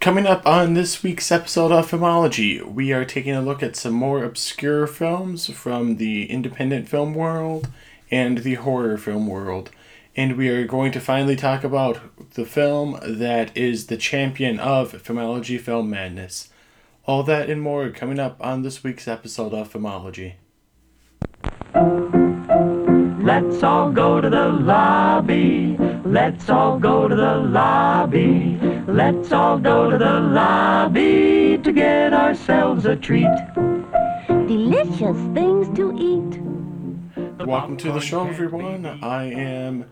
Coming up on this week's episode of Filmology, we are taking a look at some more obscure films from the independent film world and the horror film world. And we are going to finally talk about the film that is the champion of Filmology Film Madness. All that and more coming up on this week's episode of Filmology. Let's all go to the lobby. Let's all go to the lobby. Let's all go to the lobby to get ourselves a treat. Delicious things to eat. Welcome to the show, everyone. I am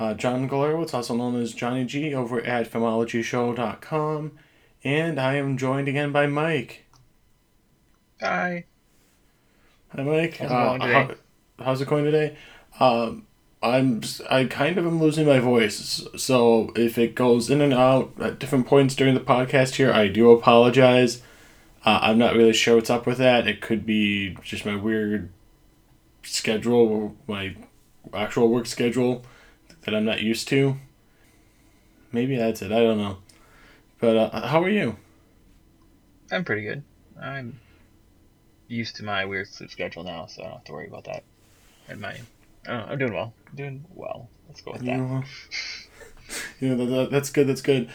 uh, John Galerowitz, also known as Johnny G, over at filmologyshow.com, and I am joined again by Mike. Hi. Hi, Mike. How's it going Uh, how- how's it going today? Um, I'm I kind of am losing my voice, so if it goes in and out at different points during the podcast here, I do apologize. Uh, I'm not really sure what's up with that. It could be just my weird schedule, my actual work schedule that I'm not used to. Maybe that's it. I don't know. But uh, how are you? I'm pretty good. I'm used to my weird sleep schedule now, so I don't have to worry about that. And my, I don't know, I'm doing well. I'm doing well. Let's go with that. know, you know that, that- that's good. That's good.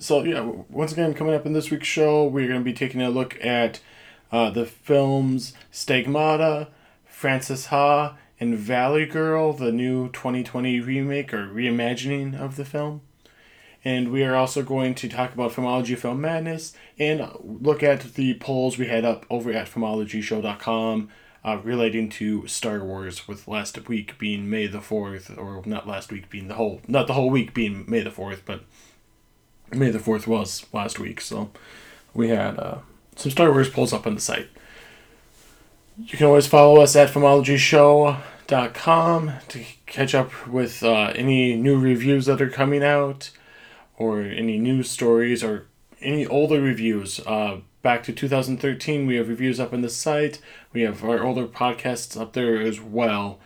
So yeah, once again, coming up in this week's show, we're going to be taking a look at uh, the films Stigmata, Frances Ha, and Valley Girl, the new 2020 remake or reimagining of the film. And we are also going to talk about Filmology Film Madness and look at the polls we had up over at filmologyshow.com uh, relating to Star Wars, with last week being May the 4th, or not last week being the whole, not the whole week being May the 4th, but May the 4th was last week. So we had uh, some Star Wars polls up on the site. You can always follow us at filmologyshow.com to catch up with uh, any new reviews that are coming out or any news stories or any older reviews. Uh, back to 2013, we have reviews up on the site. We have our older podcasts up there as well.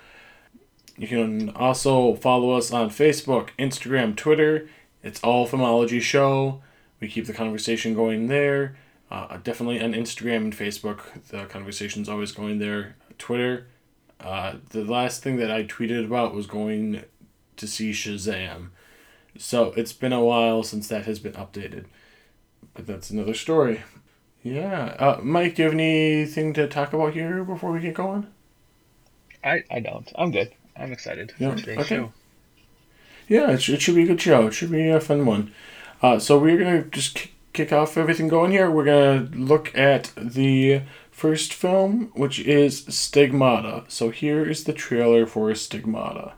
You can also follow us on Facebook, Instagram, Twitter. It's all Filmology Show. We keep the conversation going there. Uh, definitely on Instagram and Facebook, the conversation's always going there. Twitter, uh, the last thing that I tweeted about was going to see Shazam. So it's been a while since that has been updated. But that's another story. Yeah. Uh, Mike, do you have anything to talk about here before we get going? I, I don't. I'm good. I'm excited Yeah, for today's okay. show. Yeah, it, it should be a good show. It should be a fun one. Uh, so we're going to just kick off everything going here. We're going to look at the first film, which is Stigmata. So here is the trailer for Stigmata.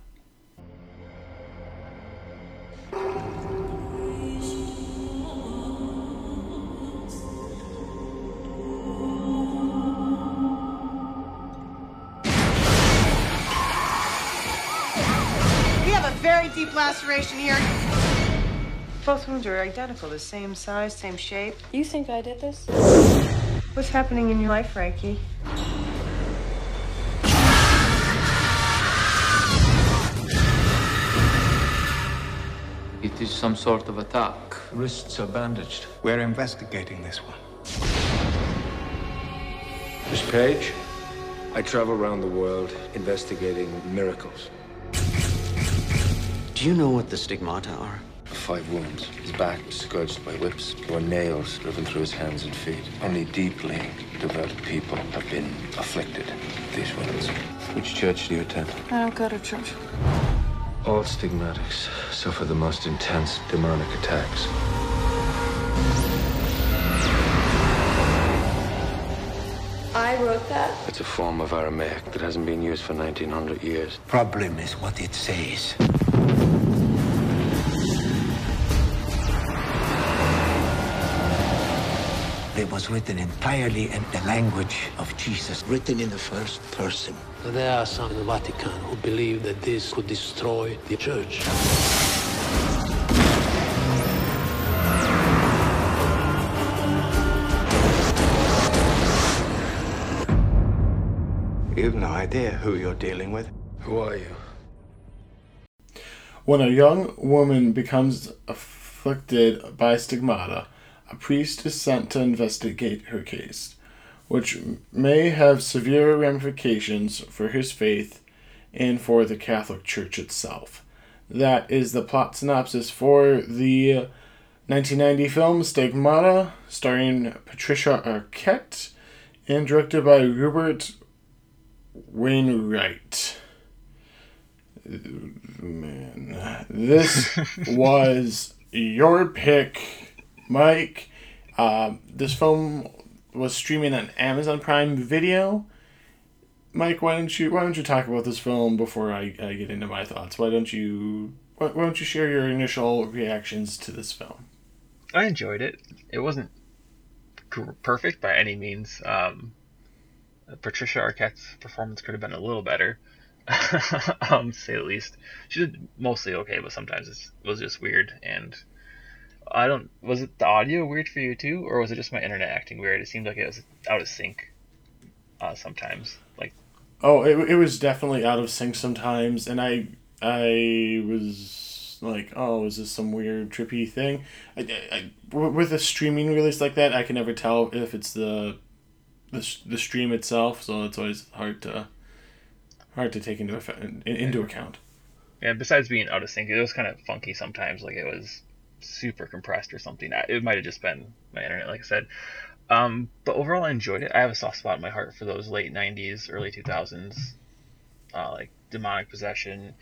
Laceration here. Both wounds are identical, the same size, same shape. You think I did this? What's happening in your life, Frankie? It is some sort of attack. Wrists are bandaged. We're investigating this one. Miss Page, I travel around the world investigating miracles. Do you know what the stigmata are? Five wounds. His back was scourged by whips. There were nails driven through his hands and feet. Only deeply devoted people have been afflicted with these wounds. Which church do you attend? I don't go to church. All stigmatics suffer the most intense demonic attacks. I wrote that. It's a form of Aramaic that hasn't been used for 1900 years. Problem is what it says. It was written entirely in the language of Jesus, written in the first person. There are some in the Vatican who believe that this could destroy the church. You've no idea who you're dealing with. Who are you? When a young woman becomes afflicted by stigmata, a priest is sent to investigate her case, which may have severe ramifications for his faith and for the Catholic Church itself. That is the plot synopsis for the 1990 film Stigmata, starring Patricia Arquette and directed by Rupert Wainwright. Man, this was your pick, Mike. Uh, this film was streaming on Amazon Prime Video. Mike, why don't you why don't you talk about this film before I, I get into my thoughts? Why don't you why, why don't you share your initial reactions to this film? I enjoyed it. It wasn't perfect by any means. Um, Patricia Arquette's performance could have been a little better, um, say the least. She did mostly okay, but sometimes it was just weird. And I don't. Was it the audio weird for you too, or was it just my internet acting weird? It seemed like it was out of sync uh, sometimes. Like, oh, it, it was definitely out of sync sometimes, and I I was like, oh, is this some weird trippy thing? I, I, with a streaming release like that, I can never tell if it's the the, the stream itself, so it's always hard to hard to take into effect, into account. Yeah, besides being out of sync, it was kind of funky sometimes. Like it was super compressed or something. It might have just been my internet, like I said. Um, but overall, I enjoyed it. I have a soft spot in my heart for those late '90s, early 2000s, uh, like demonic possession,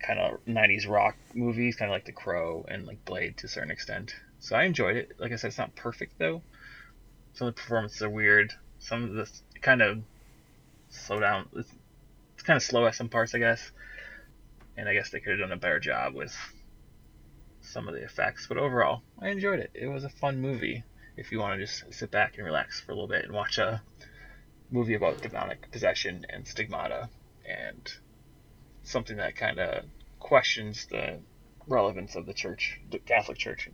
kind of '90s rock movies, kind of like The Crow and like Blade to a certain extent. So I enjoyed it. Like I said, it's not perfect though. Some of the performances are weird some of this kind of slow down. It's, it's kind of slow at some parts, I guess. And I guess they could have done a better job with some of the effects. But overall, I enjoyed it. It was a fun movie. If you want to just sit back and relax for a little bit and watch a movie about demonic possession and stigmata and something that kind of questions the relevance of the church, the Catholic Church.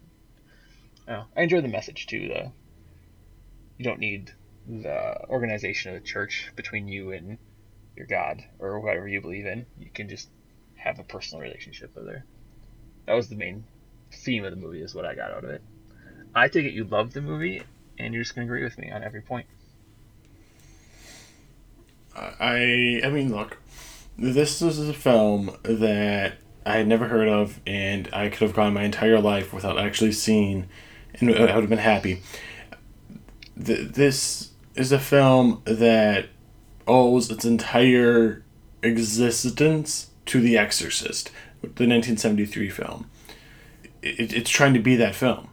Oh, I enjoy the message too. The you don't need the organization of the church between you and your God or whatever you believe in. You can just have a personal relationship with her. That was the main theme of the movie, is what I got out of it. I take it you love the movie, and you're just gonna agree with me on every point. I I mean, look, this is a film that I had never heard of, and I could have gone my entire life without actually seeing, and I would have been happy. this is a film that owes its entire existence to The Exorcist, the 1973 film. It, it's trying to be that film.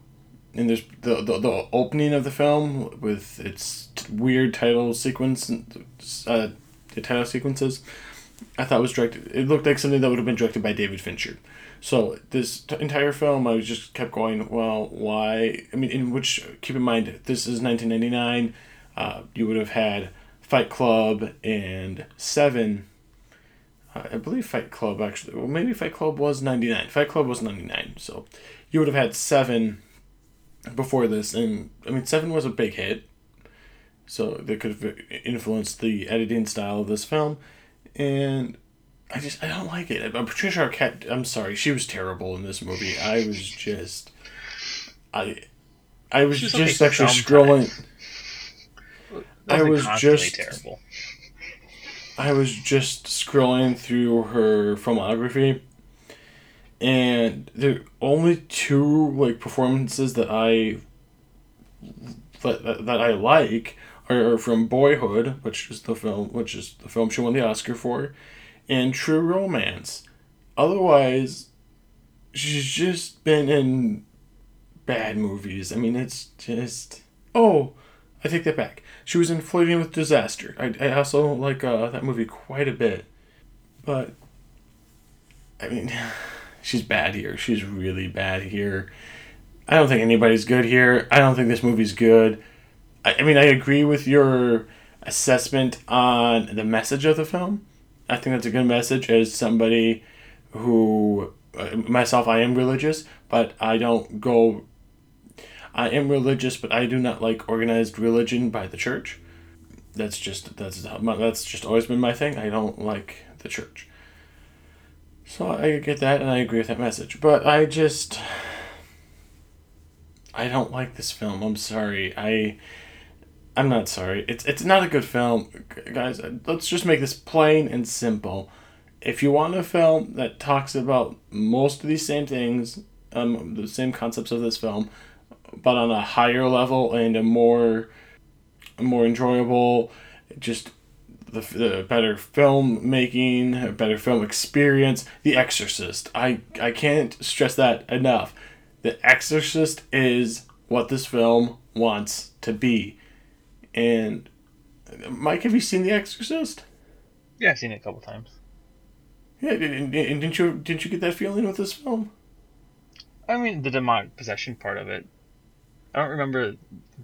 And there's the, the, the opening of the film with its weird title sequence, uh, the title sequences, I thought was directed. It looked like something that would have been directed by David Fincher. So this t- entire film, I just kept going. Well, why? I mean, in which keep in mind this is 1999 uh, you would have had Fight Club and Seven. I believe Fight Club actually, well, maybe Fight Club was 99. Fight Club was 99. So you would have had Seven before this. And I mean, Seven was a big hit. So they could have influenced the editing style of this film. And I just, I don't like it. Patricia Arquette, I'm sorry, she was terrible in this movie. I was just, I, I was just actually scrolling. I was just terrible. I was just scrolling through her filmography, and the only two like performances that I that, that, that I like are from Boyhood, which is the film which is the film she won the Oscar for, and True Romance. Otherwise, she's just been in bad movies. I mean, it's just oh, I take that back. She was in Flirting with Disaster. I, I also like uh, that movie quite a bit. But, I mean, she's bad here. She's really bad here. I don't think anybody's good here. I don't think this movie's good. I, I mean, I agree with your assessment on the message of the film. I think that's a good message as somebody who, uh, myself, I am religious, but I don't go I am religious, but I do not like organized religion by the church. That's just that's that's just always been my thing. I don't like the church. So I get that and I agree with that message. But I just I don't like this film. I'm sorry. I I'm not sorry. It's it's not a good film, guys. Let's just make this plain and simple. If you want a film that talks about most of these same things, um, the same concepts of this film, but on a higher level and a more, more enjoyable, just the, the better filmmaking, a better film experience. The Exorcist. I I can't stress that enough. The Exorcist is what this film wants to be. And Mike, have you seen The Exorcist? Yeah, I've seen it a couple times. Yeah, and didn't you didn't you get that feeling with this film? I mean, the demonic possession part of it. I don't remember.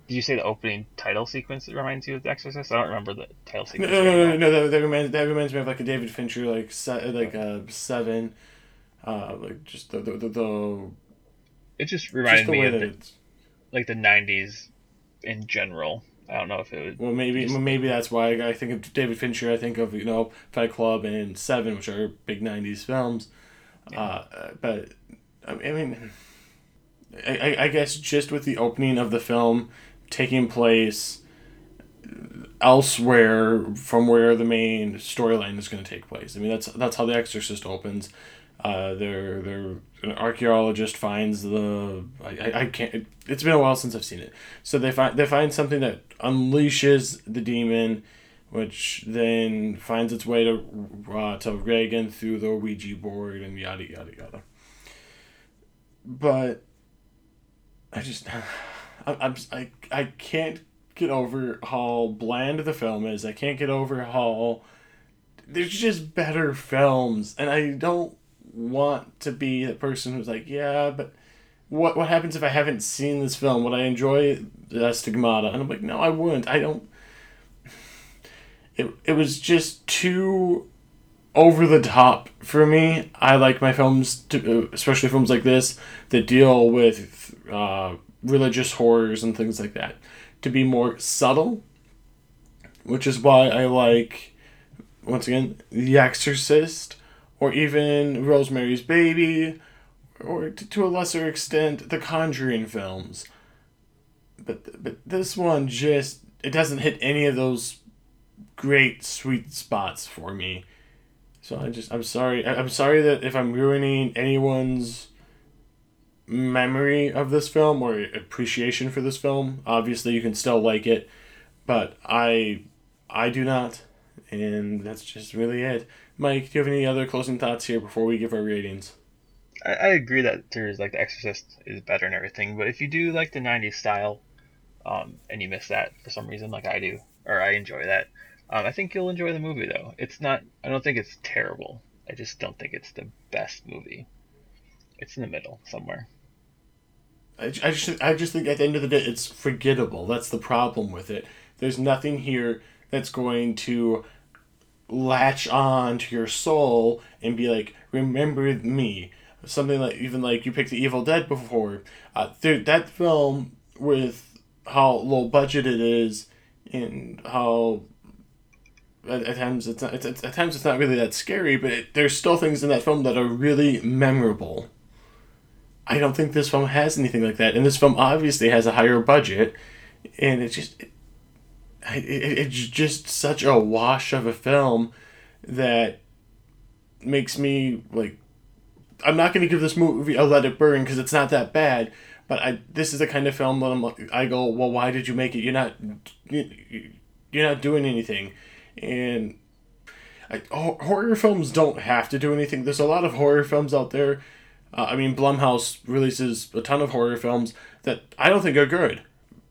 Did you say the opening title sequence that reminds you of The Exorcist? I don't remember the title sequence. No, no, no, no, no, that, that reminds that reminds me of like a David Fincher like se- like uh, seven, uh, like just the the, the, the It just reminded me of the, like the '90s in general. I don't know if it would. Well, maybe well, maybe that's why I think of David Fincher. I think of you know Fight Club and Seven, which are big '90s films. Yeah. Uh, but I mean, I, I guess just with the opening of the film taking place elsewhere from where the main storyline is going to take place. I mean, that's that's how The Exorcist opens. Uh, they're, an archaeologist finds the I, I can't it, it's been a while since I've seen it. So they find they find something that unleashes the demon, which then finds its way to uh, to Regan through the Ouija board and yada yada yada. But I just I, I'm I I can't get over how bland the film is. I can't get over how there's just better films, and I don't want to be the person who's like, yeah, but what what happens if I haven't seen this film? Would I enjoy the Stigmata? And I'm like, no, I wouldn't. I don't. It it was just too over the top for me. I like my films, to, uh, especially films like this, that deal with uh, religious horrors and things like that, to be more subtle. Which is why I like, once again, The Exorcist or even Rosemary's Baby, or to, to a lesser extent, the Conjuring films. But but this one just it doesn't hit any of those great sweet spots for me. So I just I'm sorry I'm sorry that if I'm ruining anyone's memory of this film or appreciation for this film. Obviously, you can still like it, but I I do not, and that's just really it. Mike, do you have any other closing thoughts here before we give our ratings? I, I agree that there's like The Exorcist is better and everything, but if you do like the '90s style, um, and you miss that for some reason, like I do, or I enjoy that, um, I think you'll enjoy the movie though. It's not. I don't think it's terrible. I just don't think it's the best movie. It's in the middle somewhere. I, I just I just think at the end of the day it's forgettable. That's the problem with it. There's nothing here that's going to latch on to your soul and be like, remember me. Something like even like you picked the Evil Dead before. Uh, there, that film with how low budget it is and how at, at times it's not it's, at times it's not really that scary, but it, there's still things in that film that are really memorable. I don't think this film has anything like that, and this film obviously has a higher budget, and it's just it, it, it's just such a wash of a film that makes me like I'm not going to give this movie a let it burn because it's not that bad but I this is the kind of film that I'm like I go well why did you make it? You're not you're not doing anything. And I, horror films don't have to do anything. There's a lot of horror films out there uh, I mean Blumhouse releases a ton of horror films that I don't think are good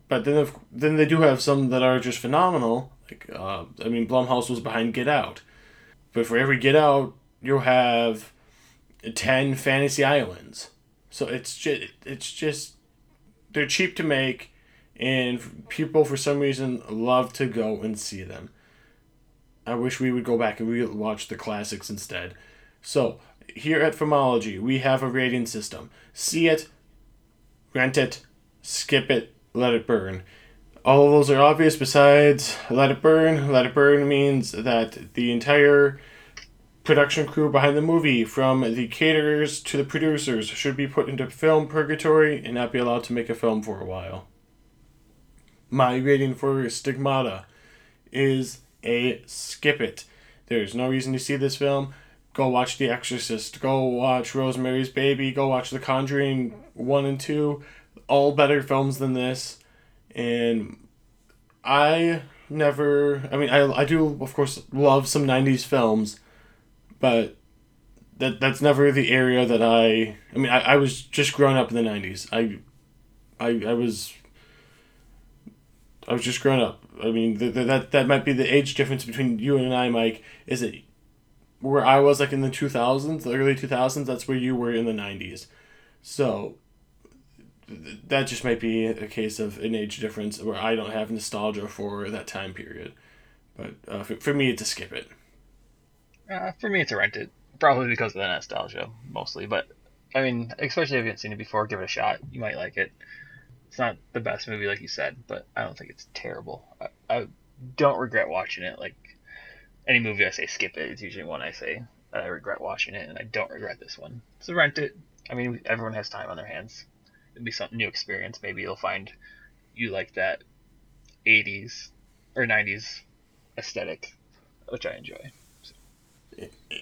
but then if, then they do have some that are just phenomenal. Like uh, I mean, Blumhouse was behind Get Out, but for every Get Out, you'll have ten Fantasy Islands. So it's just it's just they're cheap to make, and people for some reason love to go and see them. I wish we would go back and we watch the classics instead. So here at Filmology, we have a rating system: see it, rent it, skip it, let it burn. All of those are obvious besides let it burn. Let it burn means that the entire production crew behind the movie, from the caterers to the producers, should be put into film purgatory and not be allowed to make a film for a while. My rating for Stigmata is a skip it. There's no reason to see this film. Go watch The Exorcist. Go watch Rosemary's Baby. Go watch The Conjuring 1 and 2. All better films than this. And I never. I mean, I, I do, of course, love some 90s films, but that that's never the area that I. I mean, I, I was just growing up in the 90s. I, I, I was. I was just growing up. I mean, th- th- that that might be the age difference between you and I, Mike. Is it where I was like in the 2000s, the early 2000s? That's where you were in the 90s. So that just might be a case of an age difference where I don't have nostalgia for that time period. But uh, for, for me, it's a skip it. Uh, for me, it's a rent it. Probably because of the nostalgia, mostly. But I mean, especially if you haven't seen it before, give it a shot. You might like it. It's not the best movie, like you said, but I don't think it's terrible. I, I don't regret watching it. Like any movie I say skip it, it's usually one I say I regret watching it, and I don't regret this one. So rent it. I mean, everyone has time on their hands. It'll be some new experience. Maybe you'll find you like that 80s or 90s aesthetic, which I enjoy.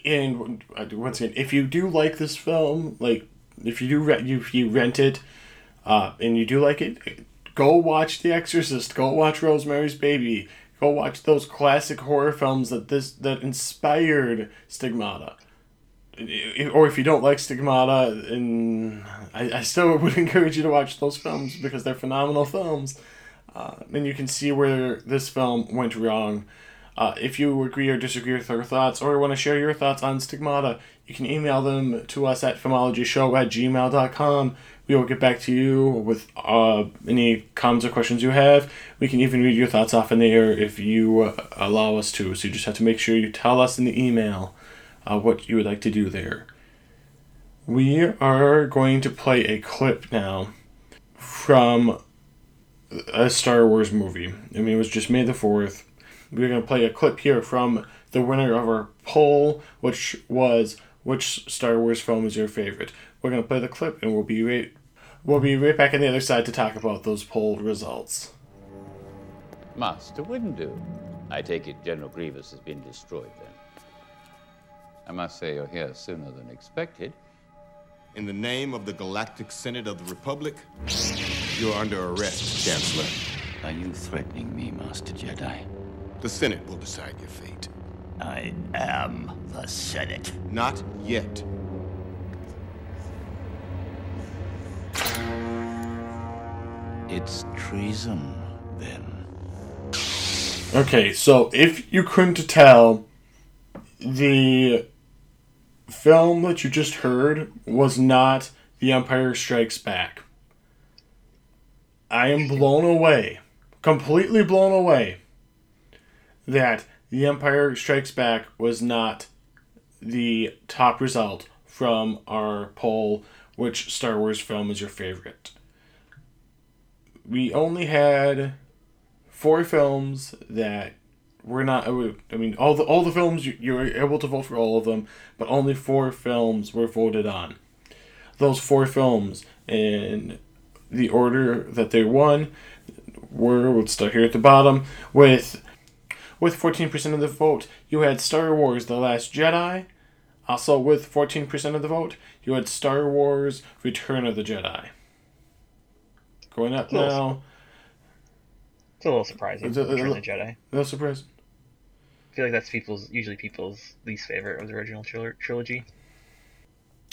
And once again, if you do like this film, like if you do re- you if you rent it, uh, and you do like it, go watch The Exorcist. Go watch Rosemary's Baby. Go watch those classic horror films that this that inspired Stigmata. Or if you don't like Stigmata, and I, I still would encourage you to watch those films because they're phenomenal films. Uh, and you can see where this film went wrong. Uh, if you agree or disagree with our thoughts or want to share your thoughts on Stigmata, you can email them to us at filmologyshow at gmail.com. We will get back to you with uh, any comments or questions you have. We can even read your thoughts off in the air if you uh, allow us to. So you just have to make sure you tell us in the email uh, what you would like to do there. We are going to play a clip now from a Star Wars movie. I mean, it was just May the 4th. We're going to play a clip here from the winner of our poll, which was which Star Wars film is your favorite. We're going to play the clip and we'll be right, we'll be right back on the other side to talk about those poll results. Master Windu. I take it General Grievous has been destroyed then. I must say you're here sooner than expected. In the name of the Galactic Senate of the Republic, you're under arrest, Chancellor. Are you threatening me, Master Jedi? The Senate will decide your fate. I am the Senate. Not yet. It's treason, then. Okay, so if you couldn't tell, the film that you just heard was not The Empire Strikes Back. I am blown away, completely blown away, that The Empire Strikes Back was not the top result from our poll which Star Wars film is your favorite. We only had four films that were not. I mean, all the all the films you, you were able to vote for all of them, but only four films were voted on. Those four films in the order that they won were. Let's start here at the bottom with with fourteen percent of the vote. You had Star Wars: The Last Jedi. Also, with fourteen percent of the vote, you had Star Wars: Return of the Jedi. Going up Close. now. It's a little surprising. It's a- Return of the Jedi. No surprise. I feel like that's people's usually people's least favorite of the original tril- trilogy.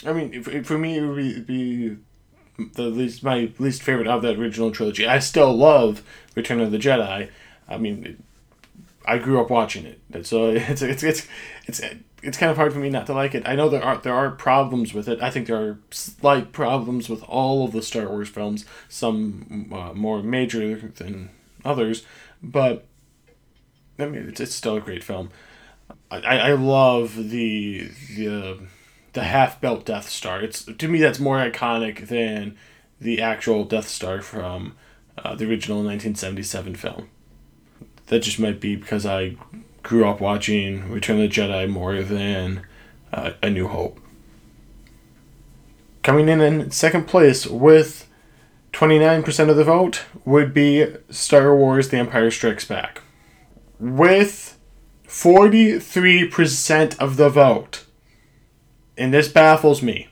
I mean, if, for me, it would be, be the least my least favorite of that original trilogy. I still love Return of the Jedi. I mean, I grew up watching it, so it's it's it's it's it's kind of hard for me not to like it. I know there are there are problems with it. I think there are slight problems with all of the Star Wars films. Some uh, more major than others, but I mean, it's, it's still a great film. I, I love the the uh, the half built Death Star. It's to me that's more iconic than the actual Death Star from uh, the original 1977 film. That just might be because I grew up watching Return of the Jedi more than uh, A New Hope. Coming in in second place with 29% of the vote would be Star Wars The Empire Strikes Back. With 43% of the vote, and this baffles me,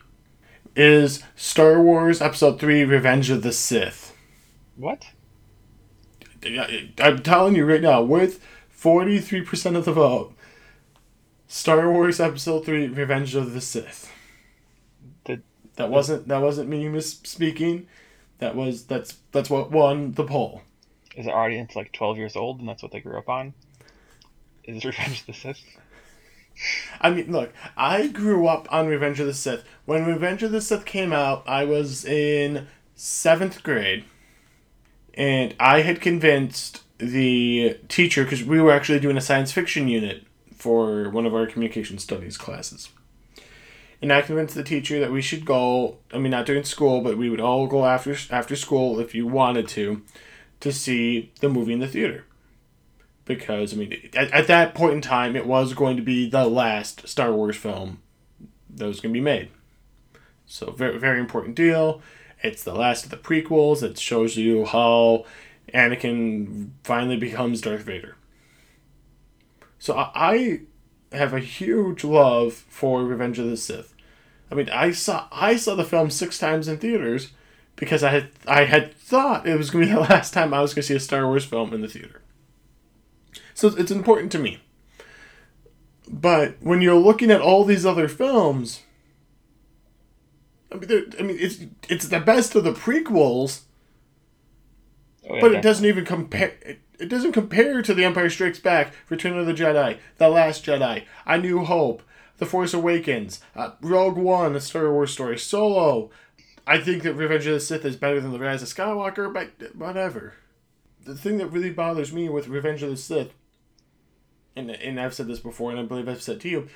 is Star Wars Episode 3 Revenge of the Sith. What? I'm telling you right now, with 43% of the vote, Star Wars Episode 3 Revenge of the Sith. That wasn't that wasn't me misspeaking. That was that's that's what won the poll. Is the audience like 12 years old and that's what they grew up on? Is Revenge of the Sith? I mean, look, I grew up on Revenge of the Sith. When Revenge of the Sith came out, I was in seventh grade, and I had convinced the teacher because we were actually doing a science fiction unit for one of our communication studies classes. And I convinced the teacher that we should go. I mean, not during school, but we would all go after after school if you wanted to, to see the movie in the theater. Because I mean, at, at that point in time, it was going to be the last Star Wars film that was going to be made. So very very important deal. It's the last of the prequels. It shows you how Anakin finally becomes Darth Vader. So I have a huge love for Revenge of the Sith. I mean, I saw I saw the film six times in theaters because I had I had thought it was going to be the last time I was going to see a Star Wars film in the theater. So it's important to me. But when you're looking at all these other films, I mean, I mean it's it's the best of the prequels, oh, yeah, but it doesn't even compare. It, it doesn't compare to The Empire Strikes Back, Return of the Jedi, The Last Jedi, A New Hope, The Force Awakens, uh, Rogue One, a Star Wars story, Solo. I think that Revenge of the Sith is better than The Rise of Skywalker, but whatever. The thing that really bothers me with Revenge of the Sith, and, and I've said this before, and I believe I've said to you,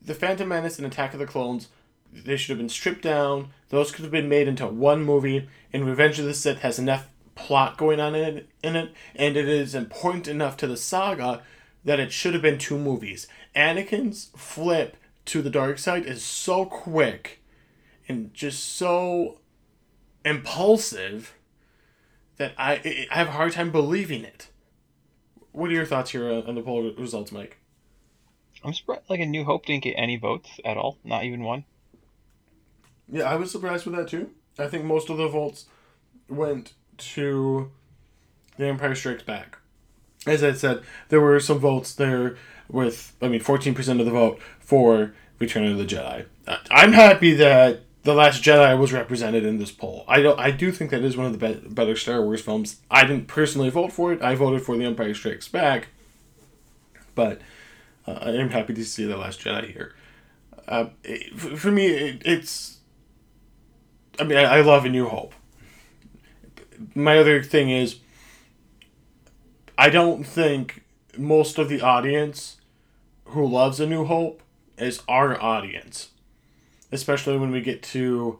The Phantom Menace and Attack of the Clones, they should have been stripped down. Those could have been made into one movie, and Revenge of the Sith has enough plot going on in it, in it, and it is important enough to the saga that it should have been two movies. Anakin's flip to the dark side is so quick and just so impulsive that I I have a hard time believing it. What are your thoughts here on the poll results, Mike? I'm surprised. Like a New Hope didn't get any votes at all, not even one. Yeah, I was surprised with that too. I think most of the votes went to The Empire Strikes Back. As I said, there were some votes there with, I mean, 14% of the vote for Return of the Jedi. I'm happy that The Last Jedi was represented in this poll. I, don't, I do think that is one of the be- better Star Wars films. I didn't personally vote for it, I voted for The Empire Strikes Back. But uh, I am happy to see The Last Jedi here. Uh, it, for me, it, it's. I mean, I, I love A New Hope my other thing is I don't think most of the audience who loves A New Hope is our audience, especially when we get to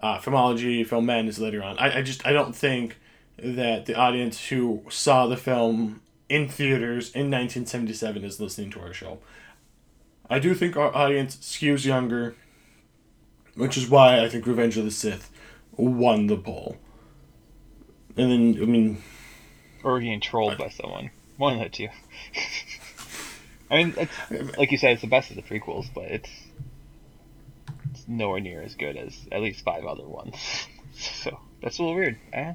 uh, filmology, film madness later on. I, I just I don't think that the audience who saw the film in theaters in 1977 is listening to our show. I do think our audience skews younger, which is why I think Revenge of the Sith won the poll. And then, I mean. Or getting trolled by someone. One of the two. I mean, it's, like you said, it's the best of the prequels, but it's, it's nowhere near as good as at least five other ones. so that's a little weird. Eh,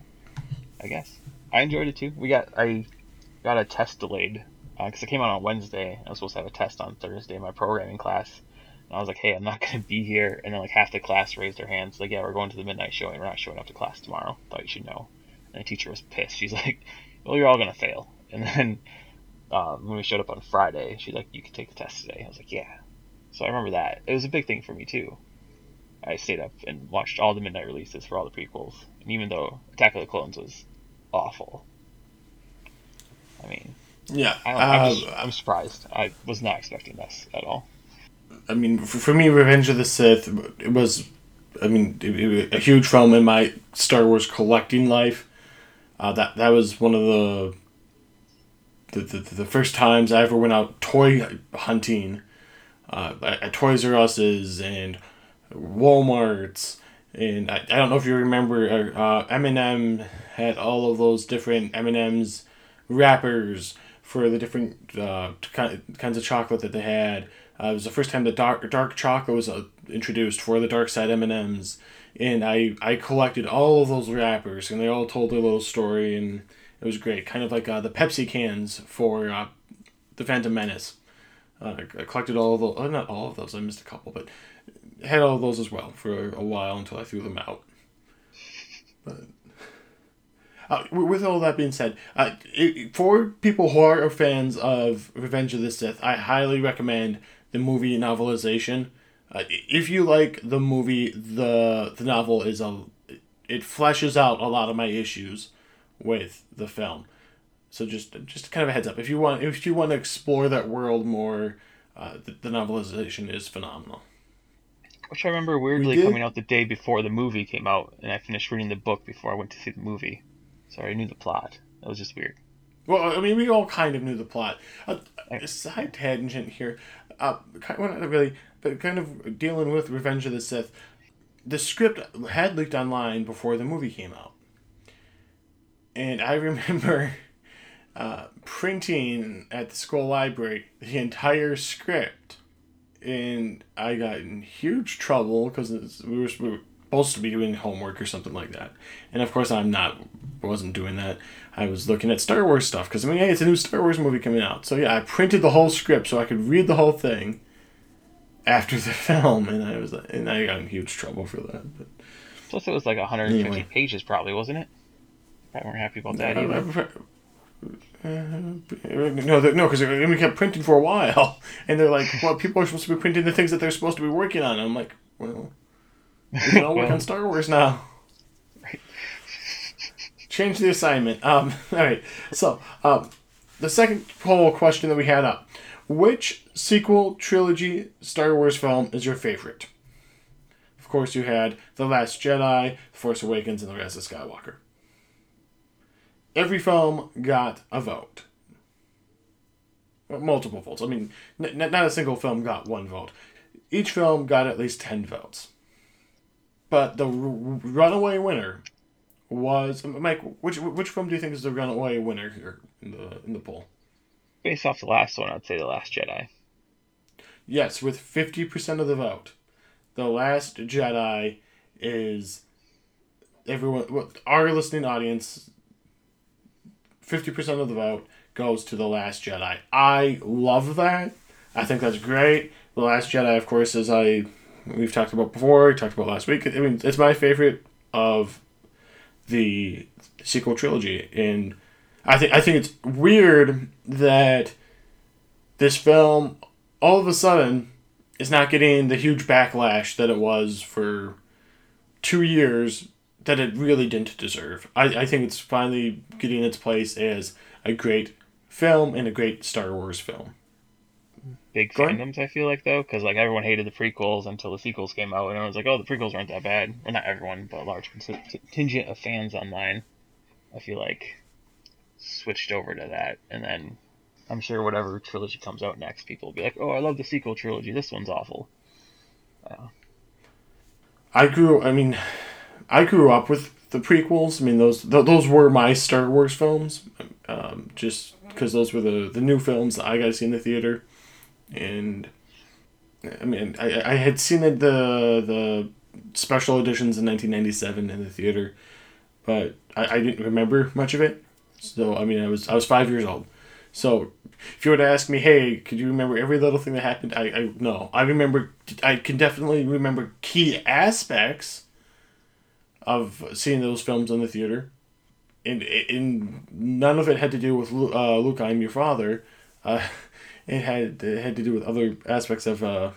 I guess I enjoyed it too. We got I got a test delayed because uh, it came out on Wednesday. I was supposed to have a test on Thursday, in my programming class. I was like, hey, I'm not going to be here. And then like half the class raised their hands, like, yeah, we're going to the midnight showing. We're not showing up to class tomorrow. Thought you should know. And the teacher was pissed. She's like, well, you're all going to fail. And then um, when we showed up on Friday, she's like, you can take the test today. I was like, yeah. So I remember that. It was a big thing for me, too. I stayed up and watched all the midnight releases for all the prequels. And even though Attack of the Clones was awful, I mean, yeah, I am uh, I'm surprised. I was not expecting this at all. I mean, for me, Revenge of the Sith, it was, I mean, it, it, a huge film in my Star Wars collecting life. Uh, that that was one of the the, the the first times I ever went out toy hunting. uh, at, Toys R Us's and Walmart's. And I, I don't know if you remember, uh, M&M had all of those different M&M's wrappers for the different uh, ki- kinds of chocolate that they had. Uh, it was the first time the dark dark chocolate was uh, introduced for the dark side M and M's, and I I collected all of those wrappers, and they all told their little story, and it was great. Kind of like uh, the Pepsi cans for uh, the Phantom Menace. Uh, I collected all of those, oh, not all of those. I missed a couple, but had all of those as well for a while until I threw them out. But uh, with all that being said, uh, it, for people who are fans of Revenge of the Sith, I highly recommend the movie novelization. Uh, if you like the movie, the the novel is a it fleshes out a lot of my issues with the film. So just just kind of a heads up. If you want if you want to explore that world more, uh, the, the novelization is phenomenal. Which I remember weirdly coming out the day before the movie came out, and I finished reading the book before I went to see the movie. So I knew the plot. That was just weird. Well, I mean, we all kind of knew the plot. Uh, a side tangent here, uh, kind well, not really, but kind of dealing with Revenge of the Sith. The script had leaked online before the movie came out, and I remember uh, printing at the school library the entire script, and I got in huge trouble because we were supposed to be doing homework or something like that. And of course, I'm not, wasn't doing that. I was looking at Star Wars stuff because I mean, hey, it's a new Star Wars movie coming out. So yeah, I printed the whole script so I could read the whole thing after the film, and I was like and I got in huge trouble for that. But plus, it was like 150 anyway. pages, probably, wasn't it? Probably weren't happy about that either. Uh, no, no, because we kept printing for a while, and they're like, "Well, people are supposed to be printing the things that they're supposed to be working on." And I'm like, "Well, we can all work on Star Wars now. Change the assignment. Um, all right. So, um, the second poll question that we had up: Which sequel trilogy Star Wars film is your favorite? Of course, you had The Last Jedi, Force Awakens, and The Rise of Skywalker. Every film got a vote. Multiple votes. I mean, n- not a single film got one vote. Each film got at least 10 votes. But the r- runaway winner was Mike. Which which film do you think is the runaway winner here in the in the poll? Based off the last one, I'd say the Last Jedi. Yes, with fifty percent of the vote, the Last Jedi is everyone. Our listening audience. Fifty percent of the vote goes to the Last Jedi. I love that. I think that's great. The Last Jedi, of course, as I we've talked about before, we talked about last week. I mean, it's my favorite of the sequel trilogy, and I think I think it's weird that this film all of a sudden is not getting the huge backlash that it was for two years that it really didn't deserve. I, I think it's finally getting its place as a great film and a great Star Wars film big Go fandoms. Ahead. I feel like though, because like everyone hated the prequels until the sequels came out, and everyone's like, "Oh, the prequels aren't that bad." Well, not everyone, but a large contingent of fans online, I feel like, switched over to that, and then I'm sure whatever trilogy comes out next, people will be like, "Oh, I love the sequel trilogy. This one's awful." Uh, I grew. I mean, I grew up with the prequels. I mean, those th- those were my Star Wars films, um, just because those were the the new films that I got to see in the theater and I mean, I, I had seen it, the the special editions in 1997 in the theater, but I, I didn't remember much of it. So I mean, I was I was five years old. So if you were to ask me, hey, could you remember every little thing that happened? I, I no, I remember. I can definitely remember key aspects of seeing those films in the theater, and and none of it had to do with uh, Luke. I'm your father. Uh, it had it had to do with other aspects of uh,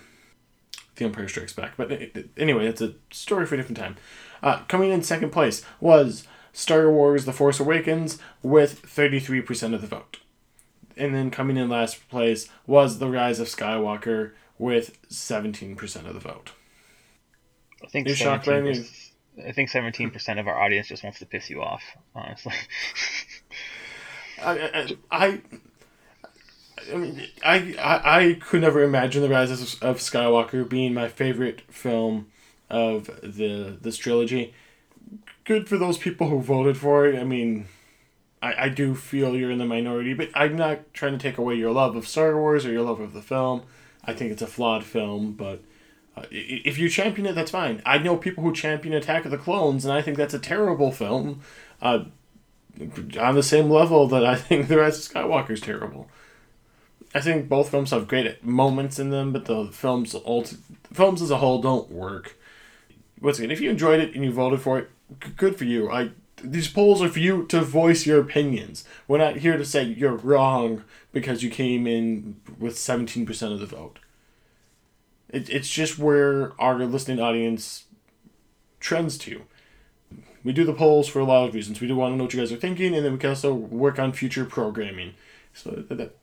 the Empire Strikes Back. But it, anyway, it's a story for a different time. Uh, coming in second place was Star Wars: The Force Awakens with thirty three percent of the vote, and then coming in last place was The Rise of Skywalker with seventeen percent of the vote. I think You're shocked by. I think seventeen percent of our audience just wants to piss you off. Honestly, I, I, I I mean, I, I I could never imagine the Rise of, Skywalker being my favorite film of the this trilogy. Good for those people who voted for it. I mean, I, I do feel you're in the minority, but I'm not trying to take away your love of Star Wars or your love of the film. I think it's a flawed film, but uh, if you champion it, that's fine. I know people who champion Attack of the Clones, and I think that's a terrible film. Uh, on the same level that I think The Rise of Skywalker is terrible. I think both films have great moments in them, but the films ult- films as a whole don't work. Once again, if you enjoyed it and you voted for it, good for you. I these polls are for you to voice your opinions. We're not here to say you're wrong because you came in with seventeen percent of the vote. It, it's just where our listening audience trends to. We do the polls for a lot of reasons. We do want to know what you guys are thinking, and then we can also work on future programming. So that, that,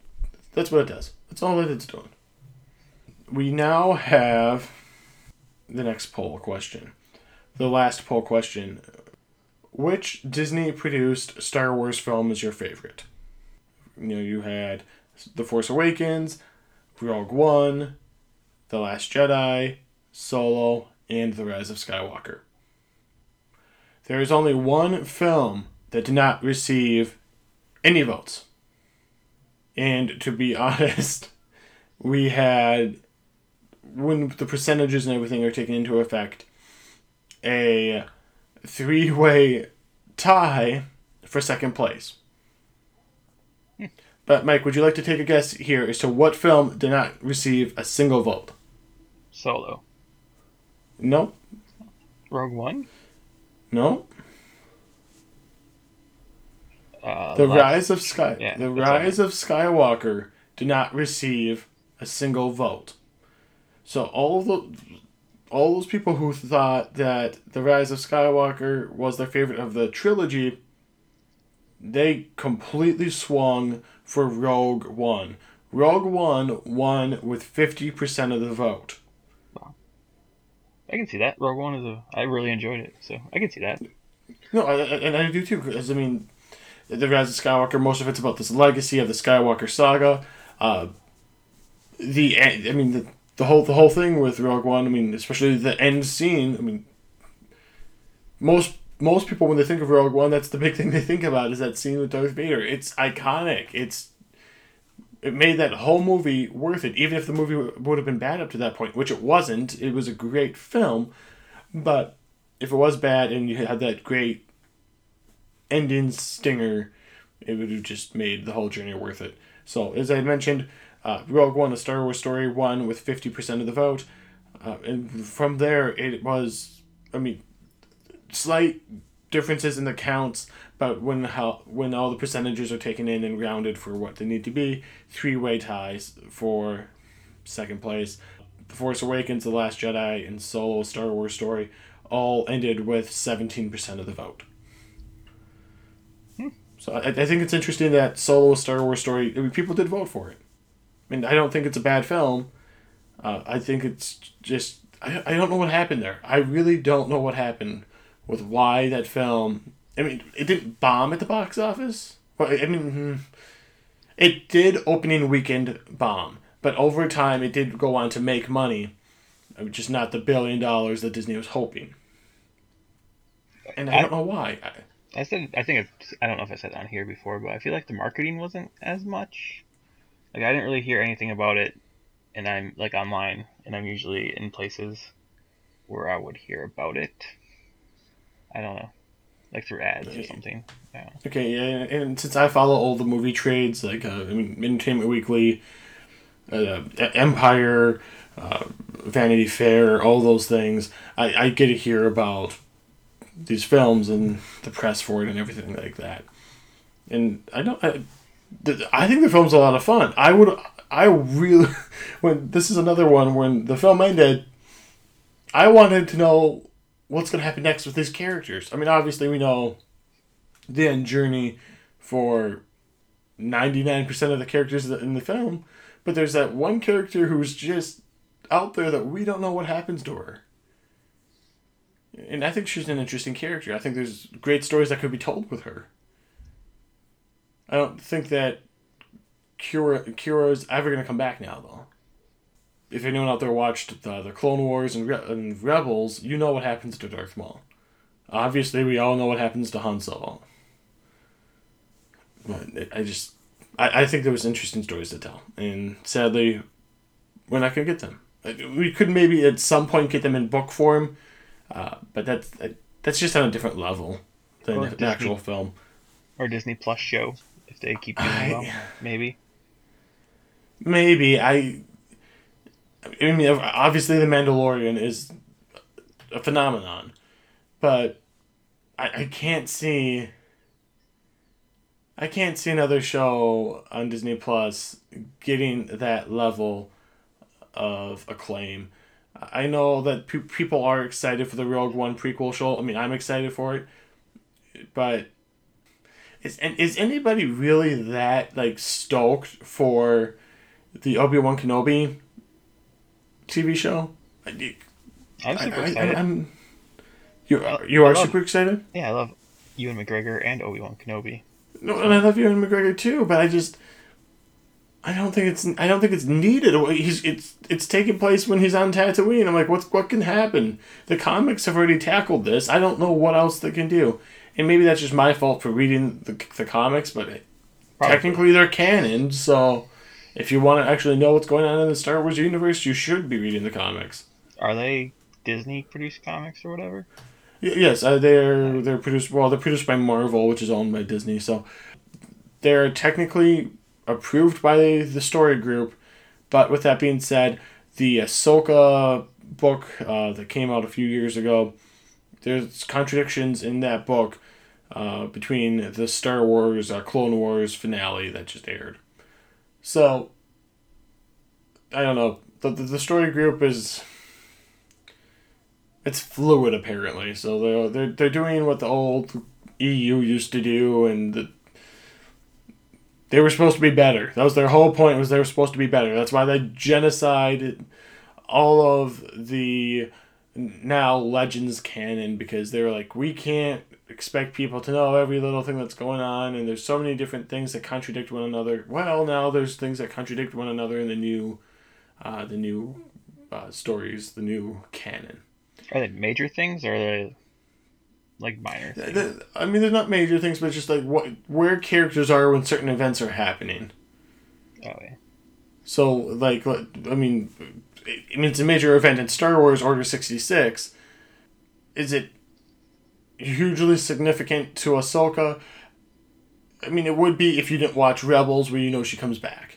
that's what it does. That's all that it's doing. We now have the next poll question. The last poll question. Which Disney produced Star Wars film is your favorite? You know, you had The Force Awakens, Rogue One, The Last Jedi, Solo, and The Rise of Skywalker. There is only one film that did not receive any votes. And to be honest, we had, when the percentages and everything are taken into effect, a three way tie for second place. Hmm. But, Mike, would you like to take a guess here as to what film did not receive a single vote? Solo. No. Rogue One. No. Uh, The Rise of Sky, Yeah, the Rise of Skywalker did not receive a single vote. So all the all those people who thought that the Rise of Skywalker was their favorite of the trilogy, they completely swung for Rogue One. Rogue One won with fifty percent of the vote. I can see that. Rogue One is a. I really enjoyed it, so I can see that. No, I, I- and I do too. Because I mean, the Rise of Skywalker. Most of it's about this legacy of the Skywalker saga. Uh, the. I mean, the, the whole the whole thing with Rogue One. I mean, especially the end scene. I mean, most most people when they think of Rogue One, that's the big thing they think about is that scene with Darth Vader. It's iconic. It's it made that whole movie worth it, even if the movie would have been bad up to that point, which it wasn't. It was a great film, but if it was bad and you had that great ending stinger, it would have just made the whole journey worth it. So, as I mentioned, uh, Rogue One, a Star Wars story, won with 50% of the vote. Uh, and from there, it was, I mean, slight differences in the counts, but when how when all the percentages are taken in and rounded for what they need to be, three way ties for second place. The Force Awakens, The Last Jedi, and Solo Star Wars Story all ended with seventeen percent of the vote. So I, I think it's interesting that Solo Star Wars Story. I mean, people did vote for it. I mean, I don't think it's a bad film. Uh, I think it's just I, I don't know what happened there. I really don't know what happened with why that film. I mean, it didn't bomb at the box office. Well, I mean, hmm, it did opening weekend bomb, but over time it did go on to make money, uh, just not the billion dollars that Disney was hoping. And I, I- don't know why. I, I said I think it's, I don't know if I said it on here before, but I feel like the marketing wasn't as much. Like I didn't really hear anything about it, and I'm like online, and I'm usually in places where I would hear about it. I don't know, like through ads or something. Yeah. Okay, yeah, and since I follow all the movie trades, like uh, I mean, Entertainment Weekly, uh, Empire, uh, Vanity Fair, all those things, I, I get to hear about these films and the press for it and everything like that. And I don't, I, I think the film's a lot of fun. I would, I really, when this is another one when the film ended, I wanted to know what's going to happen next with these characters. I mean, obviously we know the end journey for 99% of the characters in the film, but there's that one character who's just out there that we don't know what happens to her. And I think she's an interesting character. I think there's great stories that could be told with her. I don't think that Qi'ra Qi'ra's ever gonna come back now though. If anyone out there watched the, the Clone Wars and, Re- and Rebels, you know what happens to Darth Maul. Obviously, we all know what happens to Han Solo. But I just, I, I think there was interesting stories to tell, and sadly, we're not gonna get them. We could maybe at some point get them in book form, uh, but that's that's just on a different level than Or an Disney. actual film. Or Disney Plus show if they keep doing I- well. Maybe. Maybe I. I mean, obviously, The Mandalorian is a phenomenon, but I, I can't see. I can't see another show on Disney Plus getting that level of acclaim. I know that pe- people are excited for the Rogue One prequel show. I mean, I'm excited for it, but is and is anybody really that like stoked for the Obi Wan Kenobi TV show? I, I'm super I, excited. am uh, you are, you are love- super excited. Yeah, I love Ewan McGregor and Obi Wan Kenobi. No, and I love Ewan McGregor too, but I just I don't think it's I don't think it's needed. He's it's it's taking place when he's on Tatooine. I'm like, what's what can happen? The comics have already tackled this. I don't know what else they can do, and maybe that's just my fault for reading the the comics, but Probably. technically they're canon. So if you want to actually know what's going on in the Star Wars universe, you should be reading the comics. Are they Disney produced comics or whatever? Y- Yes, uh, they're they're produced well. They're produced by Marvel, which is owned by Disney. So they're technically approved by the story group. But with that being said, the Ahsoka book uh, that came out a few years ago, there's contradictions in that book uh, between the Star Wars uh, Clone Wars finale that just aired. So I don't know. The, the, the story group is it's fluid apparently. So they're they're they're doing what the old EU used to do, and the, they were supposed to be better. That was their whole point. Was they were supposed to be better. That's why they genocided all of the now legends canon because they were like we can't expect people to know every little thing that's going on and there's so many different things that contradict one another well now there's things that contradict one another in the new uh, the new uh, stories the new canon Are they major things or are they like minor things? I mean, they're not major things, but just like what where characters are when certain events are happening. Oh yeah. So, like, I mean, I mean, it's a major event in Star Wars Order sixty six. Is it hugely significant to Ahsoka? I mean, it would be if you didn't watch Rebels, where you know she comes back.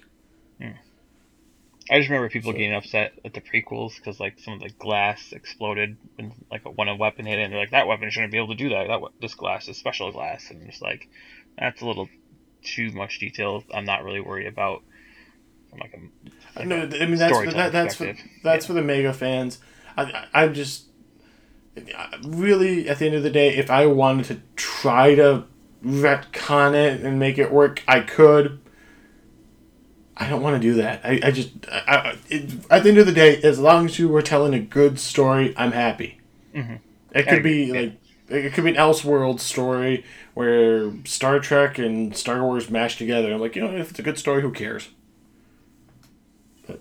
I just remember people getting upset at the prequels because like some of the glass exploded when like a, when a weapon hit it, and they're like that weapon shouldn't be able to do that. That this glass is special glass, and just like that's a little too much detail. I'm not really worried about. I'm like a, I know. I mean, that's storytelling that, that's for, that's for the mega fans. I, I I'm just really at the end of the day, if I wanted to try to retcon it and make it work, I could. I don't want to do that. I, I just I, it, at the end of the day, as long as you were telling a good story, I'm happy. Mhm. It could be like it could be an Elseworld story where Star Trek and Star Wars mash together. I'm like, you know, if it's a good story, who cares? But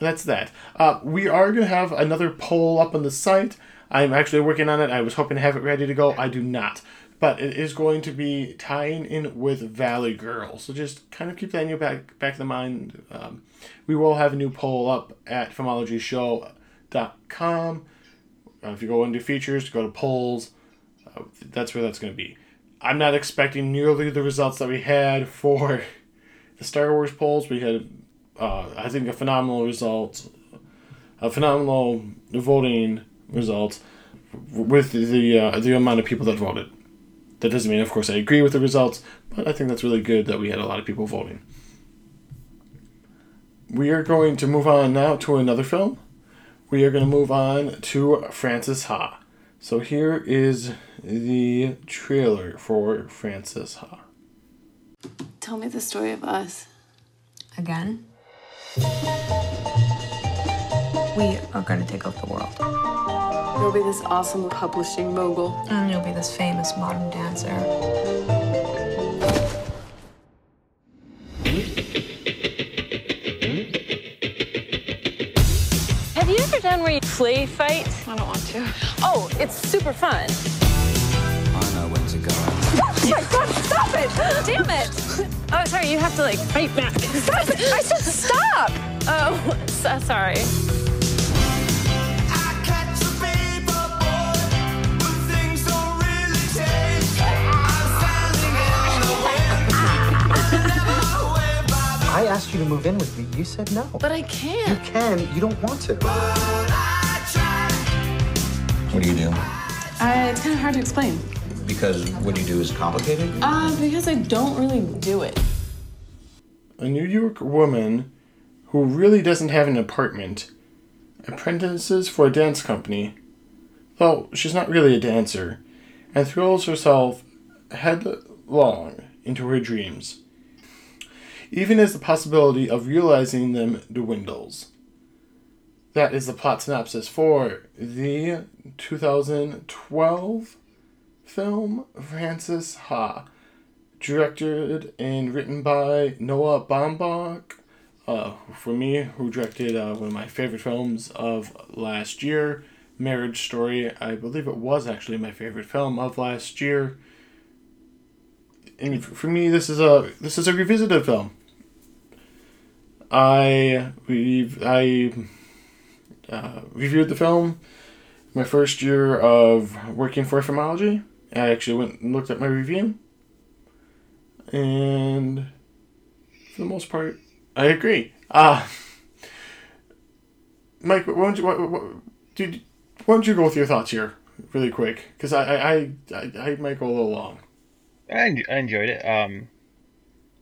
that's that. Uh, we are gonna have another poll up on the site. I'm actually working on it. I was hoping to have it ready to go. I do not. But it is going to be tying in with Valley Girl. So just kind of keep that in your back back of the mind. Um, we will have a new poll up at filmologyshow.com. Uh, if you go into features, go to polls. Uh, that's where that's going to be. I'm not expecting nearly the results that we had for the Star Wars polls. We had, uh, I think, a phenomenal result, a phenomenal voting result with the uh, the amount of people that voted. That doesn't mean, of course, I agree with the results, but I think that's really good that we had a lot of people voting. We are going to move on now to another film. We are going to move on to Frances Ha. So here is the trailer for Frances Ha. Tell me the story of us. Again? We are going to take over the world. You'll be this awesome publishing mogul. And you'll be this famous modern dancer. Have you ever done where you play fight? I don't want to. Oh, it's super fun. I know when to go out. Oh my god, stop it! Damn it! Oh, sorry, you have to like fight back. Stop it! I said stop! Oh, so sorry. I asked you to move in with me. You said no. But I can't. You can. You don't want to. What do you do? Uh, it's kind of hard to explain. Because what you do is complicated? Uh, because I don't really do it. A New York woman who really doesn't have an apartment apprentices for a dance company, though she's not really a dancer, and throws herself headlong into her dreams, even as the possibility of realizing them dwindles. That is the plot synopsis for the 2012 film Frances Ha, directed and written by Noah Baumbach. Uh, for me, who directed uh, one of my favorite films of last year, Marriage Story. I believe it was actually my favorite film of last year. And for me, this is a this is a revisited film. I we I uh, reviewed the film my first year of working for Filmology. I actually went and looked at my review, and for the most part, I agree. Uh, Mike, why don't you, why, why, dude, why don't you go with your thoughts here, really quick? Because I, I, I, I might go a little long. I, I enjoyed it. Um,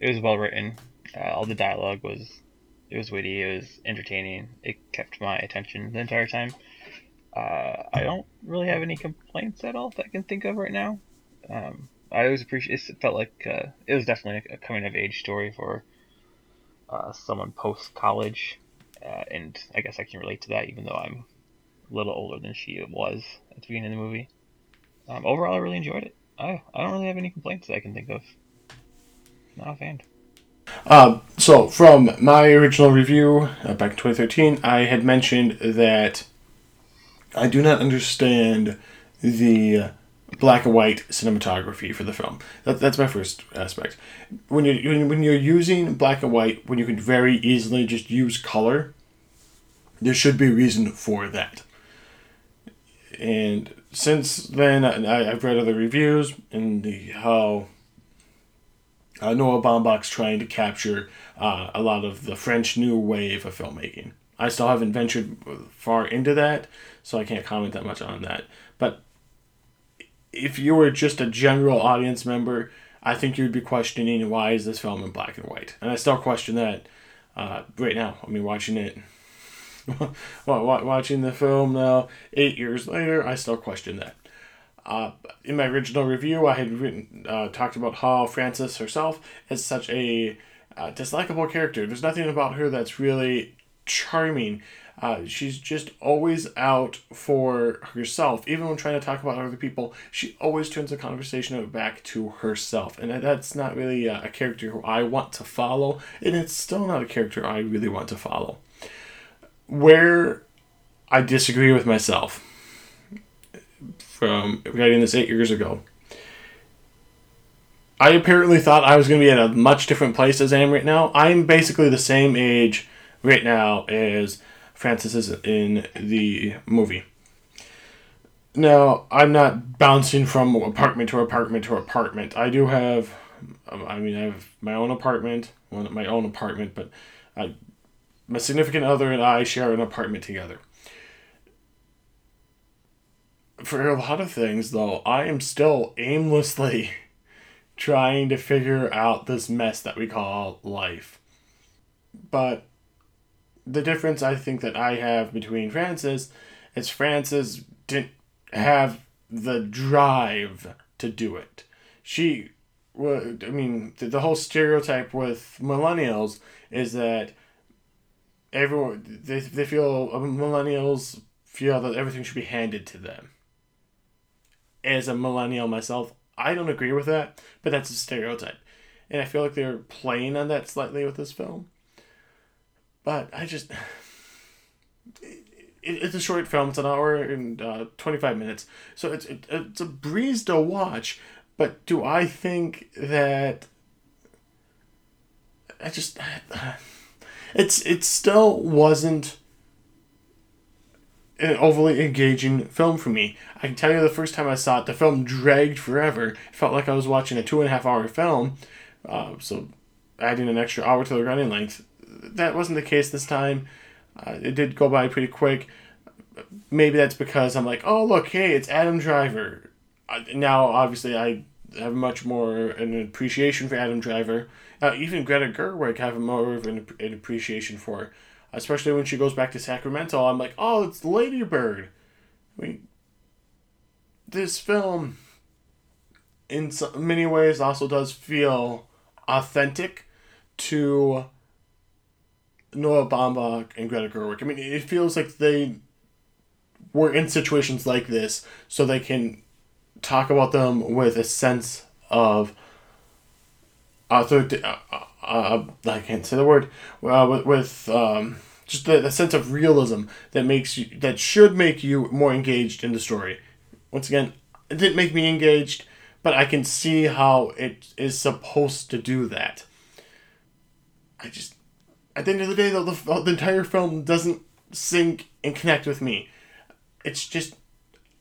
it was well written. Uh, all the dialogue was it was witty. It was entertaining. It kept my attention the entire time. Uh, I don't really have any complaints at all that I can think of right now. Um, I always appreciate. It felt like uh, it was definitely a coming of age story for uh, someone post college, uh, and I guess I can relate to that, even though I'm a little older than she was at the beginning of the movie. Um, overall, I really enjoyed it. I I don't really have any complaints that I can think of. Not offhand. Uh, so, from my original review uh, back in 2013, I had mentioned that I do not understand the black and white cinematography for the film. That, that's my first aspect. When you when, you're using black and white, when you can very easily just use color, there should be a reason for that. And since then, I, I've read other reviews and the how uh, Noah Baumbach's trying to capture uh, a lot of the French New Wave of filmmaking. I still haven't ventured far into that, so I can't comment that much on that. But if you were just a general audience member, I think you'd be questioning why is this film in black and white, and I still question that uh, right now. I mean, watching it, watching the film now, eight years later, I still question that. Uh, in my original review, I had written uh, talked about how Frances herself is such a uh, dislikable character. There's nothing about her that's really charming. Uh, she's just always out for herself. Even when trying to talk about other people, she always turns the conversation back to herself. And that's not really a, a character who I want to follow. And it's still not a character I really want to follow. Where I disagree with myself from writing this eight years ago. I apparently thought I was going to be at a much different place as I am right now. I'm basically the same age right now as Frances is in the movie. Now, I'm not bouncing from apartment to apartment to apartment. I do have, I mean, I have my own apartment, my own apartment, but I, my significant other and I share an apartment together for a lot of things, though, I am still aimlessly trying to figure out this mess that we call life. But the difference I think that I have between Frances is Frances didn't have the drive to do it. She, well, I mean, the, the whole stereotype with millennials is that everyone they, they feel uh, millennials feel that everything should be handed to them as a millennial myself, I don't agree with that, but that's a stereotype. And I feel like they're playing on that slightly with this film. But I just. it, it's a short film. It's an hour and uh, twenty five minutes, so it's it, it's a breeze to watch. But do I think that I just it's it still wasn't an overly engaging film for me. I can tell you the first time I saw it, the film dragged forever. It felt like I was watching a two and a half hour film. Uh, so adding an extra hour to the running length, that wasn't the case this time. Uh, it did go by pretty quick. Maybe that's because I'm like, oh look, hey, it's Adam Driver. Uh, now, obviously, I have much more an appreciation for Adam Driver. Uh, even Greta Gerwig, I have more of an, an appreciation for, especially when she goes back to Sacramento. I'm like, oh, it's Lady Bird. I mean, this film, in so many ways, also does feel authentic to Noah Baumbach and Greta Gerwig. I mean, it feels like they were in situations like this so they can talk about them with a sense of author. Uh, Uh, I can't say the word. Uh, with with um, just the, the sense of realism that makes you that should make you more engaged in the story. Once again, it didn't make me engaged, but I can see how it is supposed to do that. I just, at the end of the day, though, the, the entire film doesn't sync and connect with me. It's just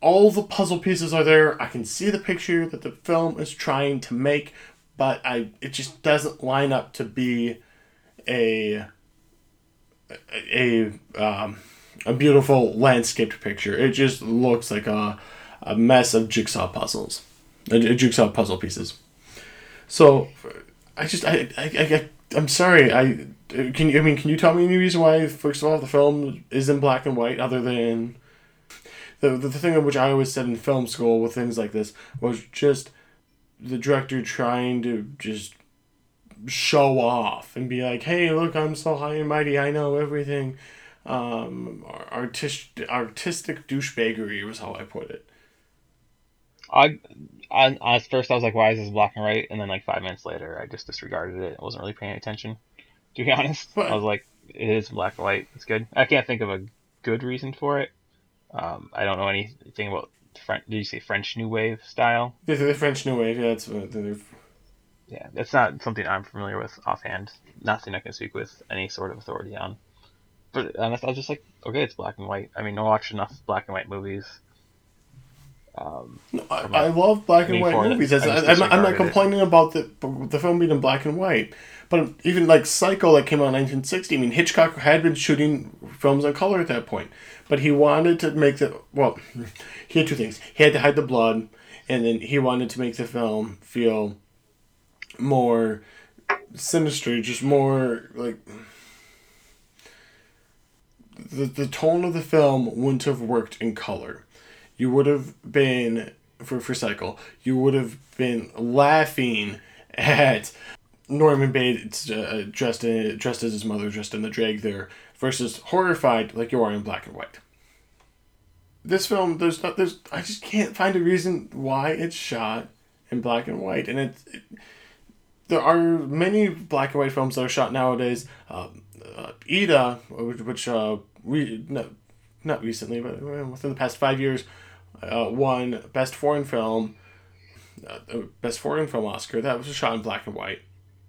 all the puzzle pieces are there. I can see the picture that the film is trying to make, but I it just doesn't line up to be a a um, a beautiful landscaped picture. It just looks like a a mess of jigsaw puzzles, a, a jigsaw puzzle pieces. So, I just I I, I I'm sorry. I can you I mean can you tell me any reason why first of all the film is in black and white other than the, the thing which I always said in film school with things like this was just the director trying to just show off and be like, "Hey, look, I'm so high and mighty. I know everything." Um, artistic artistic douchebaggery was how I put it. I, I, at first I was like, "Why is this black and white?" And then like five minutes later, I just disregarded it. I wasn't really paying attention, to be honest. But, I was like, "It is black and white. It's good." I can't think of a good reason for it. Um, I don't know anything about French. Did you say French New Wave style? The, the French New Wave, yeah, that's what they're. Yeah, that's not something I'm familiar with offhand. Nothing I can speak with any sort of authority on. But I was just like, okay, it's black and white. I mean, I watch enough black and white movies. Um, no, I, I, love black and white movies. I, am I'm not complaining it. about the the film being in black and white, but even like Psycho that came out in 1960. I mean, Hitchcock had been shooting films in color at that point but he wanted to make the well he had two things he had to hide the blood and then he wanted to make the film feel more sinister just more like the, the tone of the film wouldn't have worked in color you would have been for for Psycho you would have been laughing at Norman Bates uh, dressed in, dressed as his mother, dressed in the drag there, versus horrified like you are in black and white. This film, there's not, there's, I just can't find a reason why it's shot in black and white, and it, it there are many black and white films that are shot nowadays. Um, uh, Ida, which, uh, we no, not recently, but within the past five years, uh, won best foreign film, uh, best foreign film Oscar. That was shot in black and white.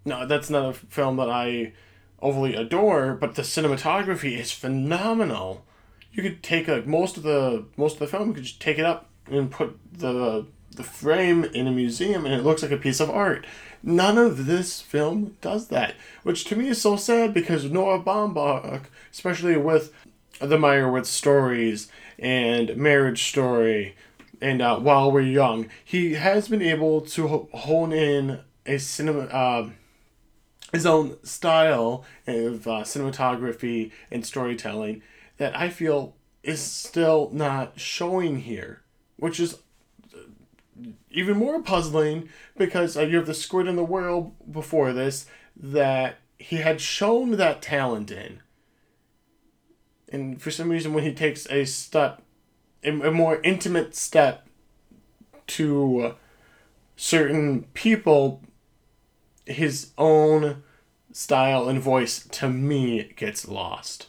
No, that's not a film that I overly adore, but the cinematography is phenomenal. You could take like most of the most of the film, you could just take it up and put the the frame in a museum, and it looks like a piece of art. None of this film does that, which to me is so sad because Noah Baumbach, especially with the Meyerowitz stories and Marriage Story, and uh, While We're Young, he has been able to hone in a cinema. Uh, his own style of uh, cinematography and storytelling that I feel is still not showing here, which is even more puzzling because uh, you have the Squid and the Whale before this that he had shown that talent in. And for some reason, when he takes a step, a, a more intimate step to uh, certain people, his own style and voice to me gets lost.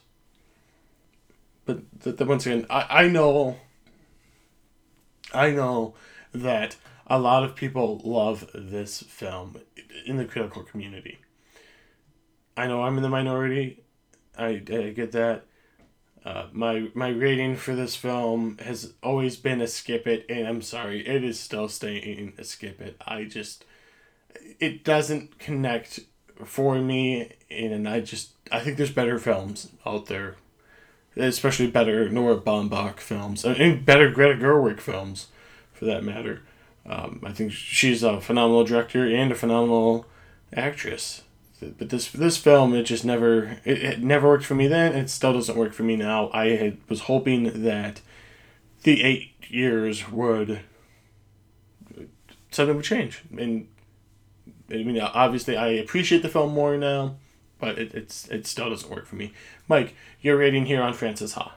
but the, the, once again, I, I know, I know that a lot of people love this film in the critical community. I know I'm in the minority. I, I get that. Uh, my my rating for this film has always been a skip it, and I'm sorry, it is still staying a skip it. I just it doesn't connect for me, and I just I think there's better films out there, especially better Noah Baumbach films and better Greta Gerwig films, for that matter. Um, I think she's a phenomenal director and a phenomenal actress. But this this film, it just never it, it never worked for me then. It still doesn't work for me now. I had, was hoping that the eight years would something would change, and I mean, obviously, I appreciate the film more now, but it, it's it still doesn't work for me. Mike, your rating here on Frances Ha.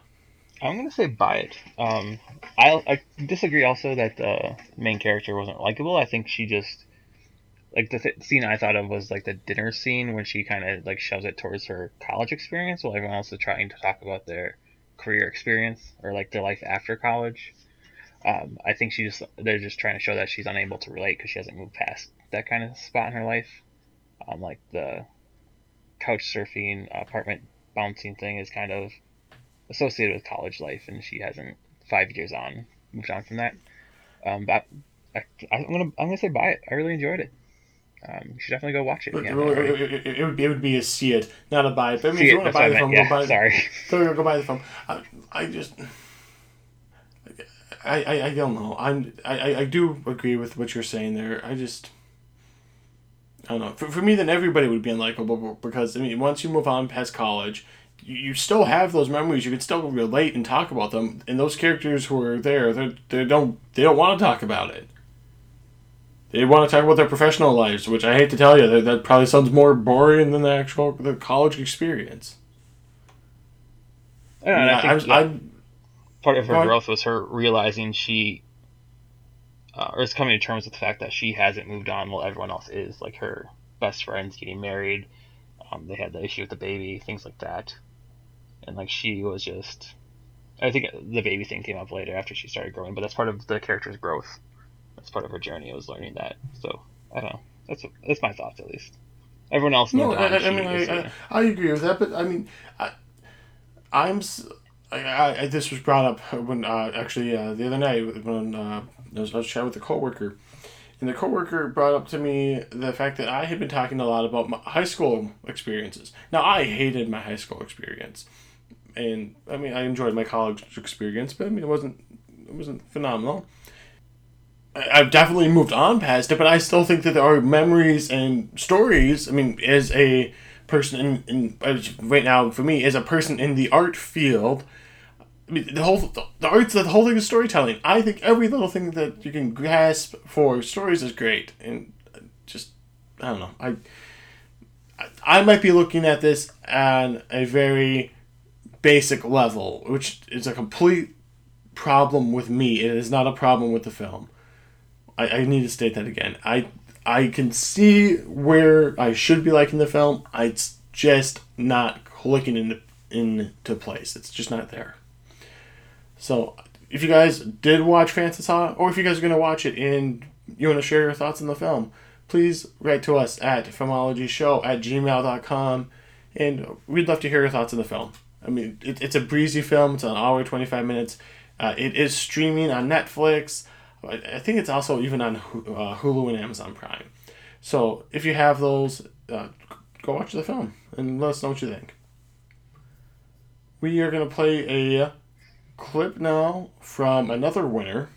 I'm gonna say buy it. Um, I I disagree also that the main character wasn't likable. I think she just like the th- scene I thought of was like the dinner scene when she kind of like shoves it towards her college experience while everyone else is trying to talk about their career experience or like their life after college. Um, I think she just they're just trying to show that she's unable to relate because she hasn't moved past that kind of spot in her life. Um, like the couch surfing apartment bouncing thing is kind of associated with college life, and she hasn't five years on moved on from that. Um, but I, am gonna I'm gonna say buy it. I really enjoyed it. Um, you should definitely go watch it. It, it, it, would be, it would be a see it, not a buy it. But I mean, see if you want to buy the film, yeah, go buy. Sorry, go, go buy the film. I, I just. I, I, I don't know. I'm I, I do agree with what you're saying there. I just I don't know. For, for me, then everybody would be unlikable because I mean, once you move on past college, you, you still have those memories. You can still relate and talk about them. And those characters who are there, they they don't they don't want to talk about it. They want to talk about their professional lives, which I hate to tell you, that, that probably sounds more boring than the actual the college experience. Yeah, yeah I think I, I, part of her growth was her realizing she uh, or is coming to terms with the fact that she hasn't moved on while everyone else is. Like her best friends getting married, um, they had the issue with the baby, things like that, and like she was just. I think the baby thing came up later after she started growing, but that's part of the character's growth. That's part of her journey. Was learning that. So I don't know. That's that's my thoughts at least. Everyone else. No, I, I, mean I, I, I, agree with that, but I mean, I, I'm. I, I, this was brought up when uh, actually uh, the other night when uh, I was, I was chatting with a coworker, and the coworker brought up to me the fact that I had been talking a lot about my high school experiences. Now I hated my high school experience, and I mean I enjoyed my college experience, but I mean it wasn't it wasn't phenomenal. I, I've definitely moved on past it, but I still think that there are memories and stories. I mean, as a person in, in uh, right now for me as a person in the art field I mean, the whole the arts, the whole thing is storytelling. I think every little thing that you can grasp for stories is great, and just I don't know. I I might be looking at this on a very basic level, which is a complete problem with me. It is not a problem with the film. I, I need to state that again. I I can see where I should be liking the film. It's just not clicking into into place. It's just not there. So, if you guys did watch Frances Ha, or if you guys are to watch it and you want to share your thoughts on the film, please write to us at filmologyshow at gmail.com and we'd love to hear your thoughts on the film. I mean, it, it's a breezy film, it's an hour, 25 minutes. Uh, it is streaming on Netflix. I think it's also even on uh, Hulu and Amazon Prime. So if you have those, uh, go watch the film and let us know what you think. We are going to play a clip now from another winner,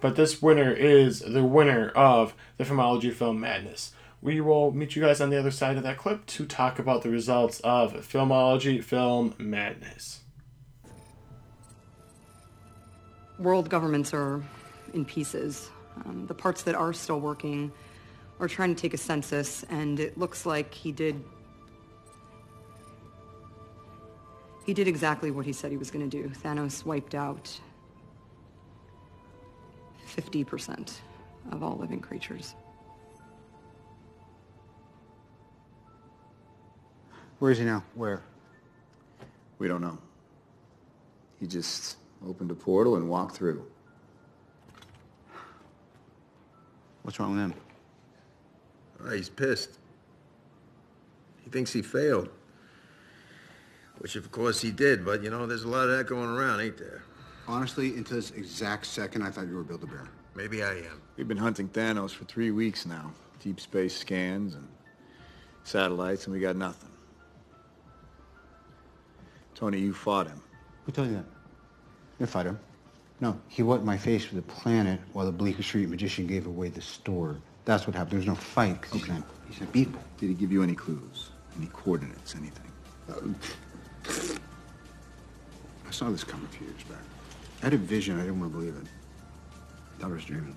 but this winner is the winner of the Filmology Film Madness. We will meet you guys on the other side of that clip to talk about the results of Filmology Film Madness. World governments are in pieces. Um, the parts that are still working are trying to take a census, and it looks like he did He did exactly what he said he was going to do. Thanos wiped out 50% of all living creatures. Where is he now? Where? We don't know. He just opened a portal and walked through. What's wrong with him? Oh, he's pissed. He thinks he failed. Which, of course, he did, but, you know, there's a lot of that going around, ain't there? Honestly, until this exact second, I thought you were Build-A-Bear. Maybe I am. We've been hunting Thanos for three weeks now. Deep space scans and satellites, and we got nothing. Tony, you fought him. Who told you that? You fight him. No, he wiped my face with a planet while the Bleecker Street magician gave away the store. That's what happened. There was no fight. 'cause He's, not, he's not people. Did he give you any clues? Any coordinates? Anything? Uh, I saw this coming a few years back. I had a vision. I didn't want to believe it. I thought I was dreaming.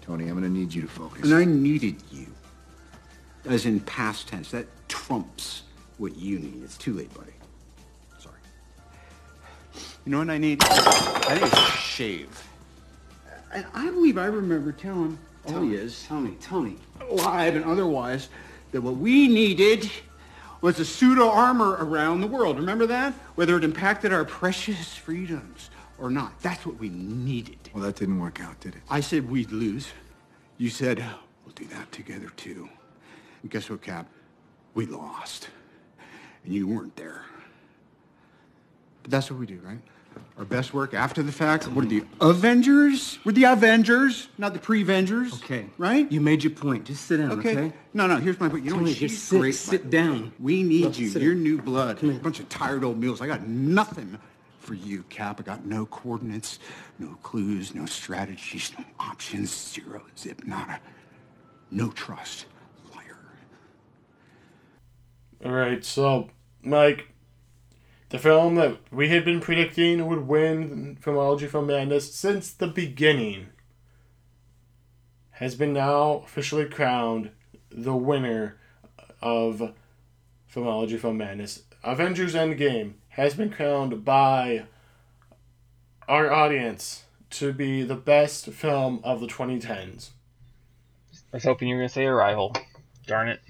Tony, I'm gonna need you to focus. And I needed you. As in past tense. That trumps what you need. It's too late, buddy. Sorry. You know what I need? I need a shave. And I believe I remember telling Elias, Tony, Tony, live and otherwise, that what we needed was a pseudo armor around the world. Remember that? Whether it impacted our precious freedoms or not. That's what we needed. Well, that didn't work out, did it? I said we'd lose. You said, we'll do that together too. And guess what, Cap? We lost. And you weren't there. But that's what we do, right? Our best work after the fact. We're the Avengers. We're the Avengers, not the pre-Vengers. Okay. Right? You made your point. Just sit down, okay? No, no, here's my point. You know Tony, what? just sit- great. sit down. We need Look, you. sit You're new blood. A bunch of tired old mules. I got nothing for you, Cap. I got no coordinates, no clues, no strategies, no options, zero zip, nada. No trust. Liar. All right, so Mike, the film that we had been predicting would win Filmology Film Madness since the beginning has been now officially crowned the winner of Filmology Film Madness. Avengers Endgame has been crowned by our audience to be the best film of the 2010s. I was hoping you were gonna say Arrival. Darn it.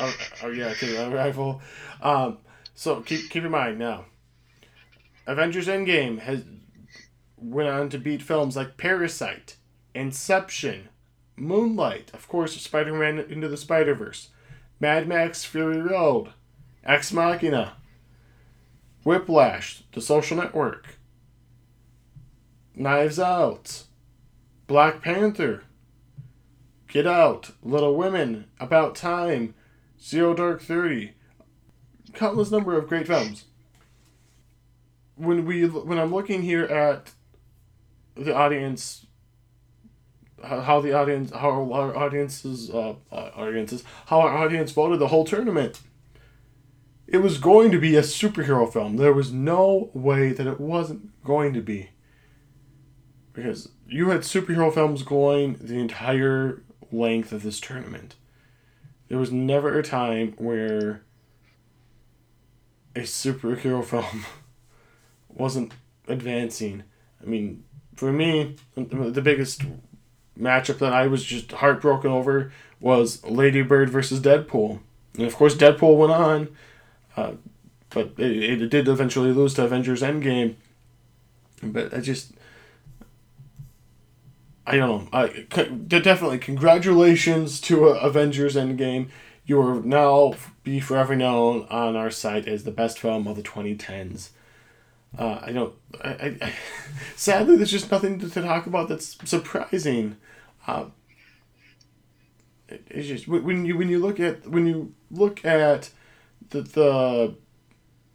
oh, oh yeah, okay, Arrival. Um, so keep keep in mind now. Avengers Endgame has went on to beat films like Parasite, Inception, Moonlight, of course, Spider-Man Into the Spider-Verse, Mad Max Fury Road, Ex Machina, Whiplash, The Social Network, Knives Out, Black Panther, Get Out, Little Women, About Time, Zero Dark Thirty, countless number of great films. When we when I'm looking here at the audience, how the audience, how our audiences, uh, uh, audiences, how our audience voted the whole tournament. It was going to be a superhero film. There was no way that it wasn't going to be. Because you had superhero films going the entire length of this tournament. There was never a time where a superhero film wasn't advancing. I mean, for me, the biggest matchup that I was just heartbroken over was Lady Bird versus Deadpool. And of course, Deadpool went on, uh, but it, it did eventually lose to Avengers Endgame. But I just. I don't know. I definitely congratulations to uh, Avengers Endgame. You will now be forever known on our site as the best film of the 2010s. Uh, I don't. I, I, I, sadly, there's just nothing to, to talk about that's surprising. Uh, it, it's just when you when you look at when you look at the the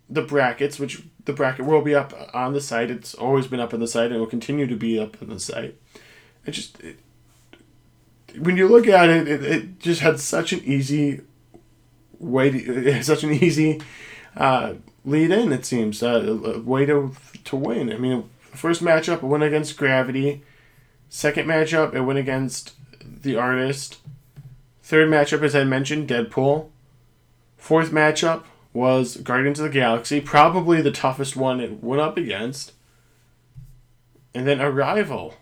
the brackets, which the bracket will be up on the site. It's always been up on the site and will continue to be up on the site. It just it, when you look at it, it, it just had such an easy way to such an easy uh, lead in. It seems uh, a way to to win. I mean, first matchup it went against Gravity. Second matchup it went against the Artist. Third matchup, as I mentioned, Deadpool. Fourth matchup was Guardians of the Galaxy, probably the toughest one it went up against. And then Arrival.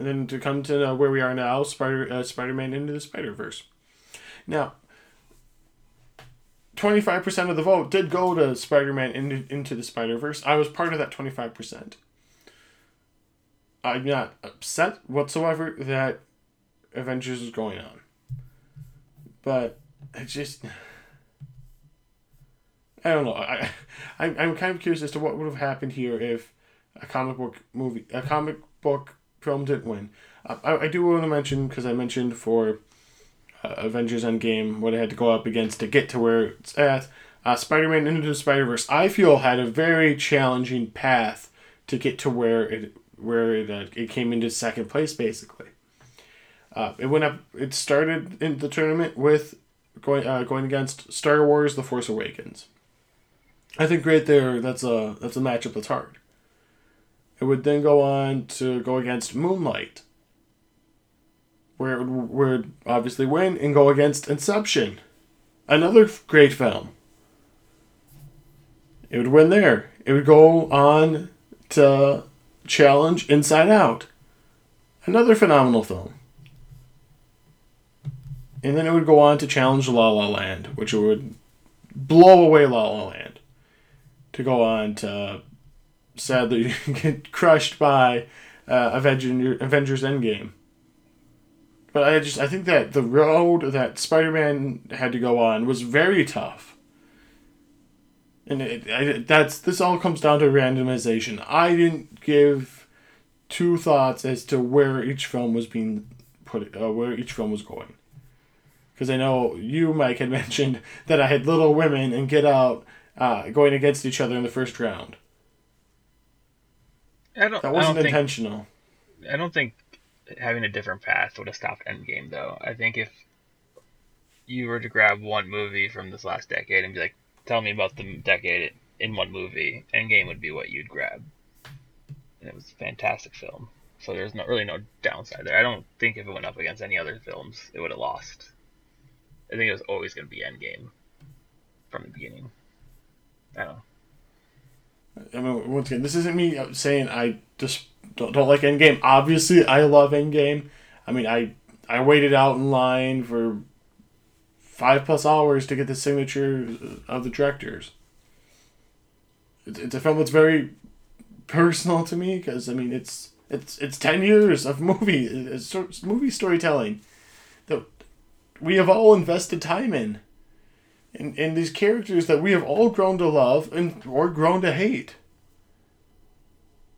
And then to come to uh, where we are now, Spider uh, Spider Man into the Spider Verse. Now, 25% of the vote did go to Spider-Man into, into the Spider-Verse. I was part of that 25%. I'm not upset whatsoever that Avengers is going on. But I just I don't know. I, I I'm kind of curious as to what would have happened here if a comic book movie, a comic book film didn't win. I, I do want to mention because I mentioned for uh, Avengers Endgame what I had to go up against to get to where it's at. Uh, Spider-Man Into the Spider-Verse, I feel had a very challenging path to get to where it where it, uh, it came into second place basically. Uh, it went up. It started in the tournament with going uh, going against Star Wars: The Force Awakens. I think right there, that's a that's a matchup that's hard. It would then go on to go against Moonlight, where it would, obviously win and go against Inception, another great film. It would win there. It would go on to challenge Inside Out, another phenomenal film. And then it would go on to challenge La La Land, which would blow away La La Land. To go on to sadly get crushed by uh, Avenger, Avengers Endgame. But I just I think that the road that Spider-Man had to go on was very tough. And it, I, that's this all comes down to randomization. I didn't give two thoughts as to where each film was being put, uh, where each film was going because I know you, Mike, had mentioned that I had Little Women and Get Out uh, going against each other in the first round. I don't, that wasn't I don't intentional. Think, I don't think having a different path would have stopped Endgame, though. I think if you were to grab one movie from this last decade and be like, tell me about the decade in one movie, Endgame would be what you'd grab. And it was a fantastic film. So there's not really no downside there. I don't think if it went up against any other films, it would have lost. I think it was always going to be Endgame from the beginning. I don't know. I mean, once again, this isn't me saying I just don't, don't like Endgame. Obviously, I love Endgame. I mean, I I waited out in line for five plus hours to get the signature of the directors. It's, it's a film that's very personal to me because I mean, it's it's it's ten years of movie it's movie storytelling that we have all invested time in and, and these characters that we have all grown to love and or grown to hate.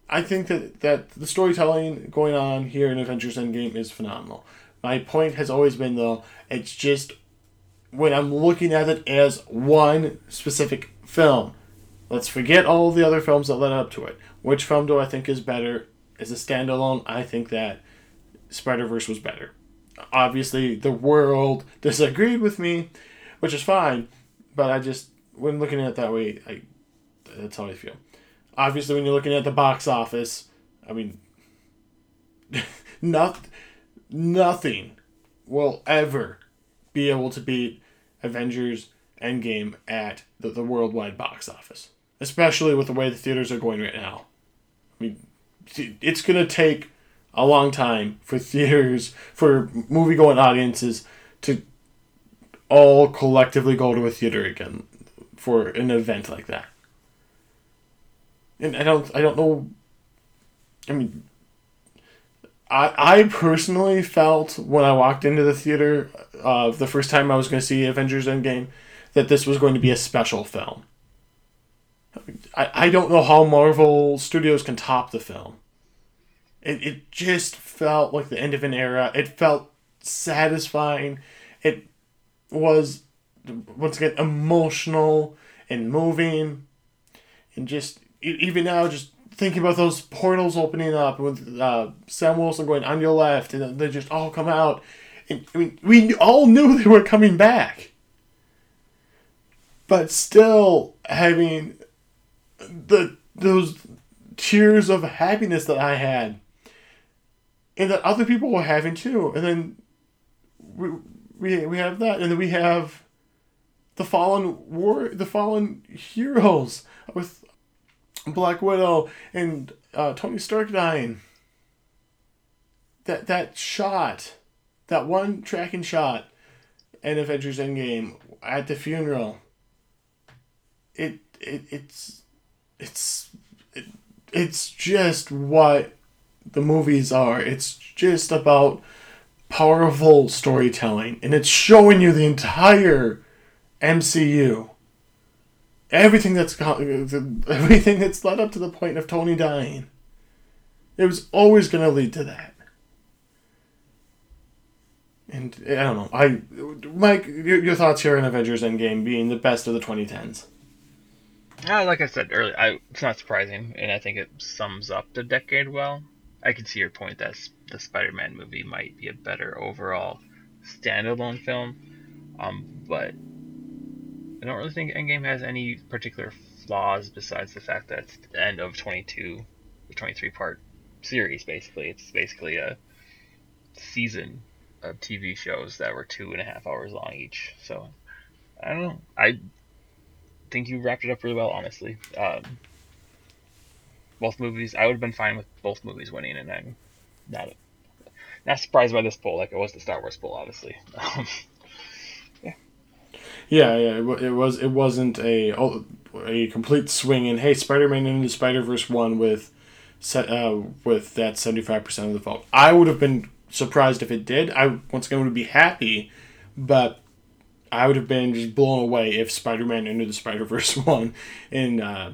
I think that, that the storytelling going on here in Avengers Endgame is phenomenal. My point has always been though, it's just when I'm looking at it as one specific film. Let's forget all the other films that led up to it. Which film do I think is better? As a standalone, I think that Spider Verse was better. Obviously, the world disagreed with me, which is fine. But I just, when looking at it that way, I that's how I feel. Obviously, when you're looking at the box office, I mean, not, nothing will ever be able to beat Avengers Endgame at the, the worldwide box office, especially with the way the theaters are going right now. I mean, it's going to take a long time for theaters, for movie going audiences all collectively go to a theater again for an event like that. And I don't I don't know I mean I I personally felt when I walked into the theater uh, the first time I was going to see Avengers Endgame that this was going to be a special film. I, I don't know how Marvel Studios can top the film. It, it just felt like the end of an era. It felt satisfying. Was once again emotional and moving and just even now just thinking about those portals opening up with uh, Sam Wilson going on your left and they just all come out. And I mean we all knew they were coming back. But still having the those tears of happiness that I had and that other people were having too. And then we, we we have that, and then we have the fallen war, the fallen heroes with Black Widow and uh, Tony Stark dying. That that shot, that one tracking shot, in Avengers Endgame at the funeral, it, it it's it's it, it's just what the movies are. It's just about powerful storytelling, and it's showing you the entire MCU. Everything that's everything that's led up to the point of Tony dying. It was always going to lead to that. And I don't know. I, Mike, your, your thoughts here on Avengers Endgame being the best of the 2010s? Uh, like I said earlier, I, it's not surprising, and I think it sums up the decade well. I can see your point that the Spider-Man movie might be a better overall standalone film, um, but I don't really think Endgame has any particular flaws besides the fact that it's the end of 22, the 23 part series. Basically, it's basically a season of TV shows that were two and a half hours long each. So I don't know. I think you wrapped it up really well, honestly. Um, both movies, I would have been fine with both movies winning, and I'm not not surprised by this poll, like it was the Star Wars poll, obviously. yeah, yeah, it, it was. It wasn't a oh, a complete swing in. Hey, Spider-Man into Spider Verse won with uh, with that seventy five percent of the vote. I would have been surprised if it did. I once again would be happy, but I would have been just blown away if Spider Man into the Spider Verse won and uh,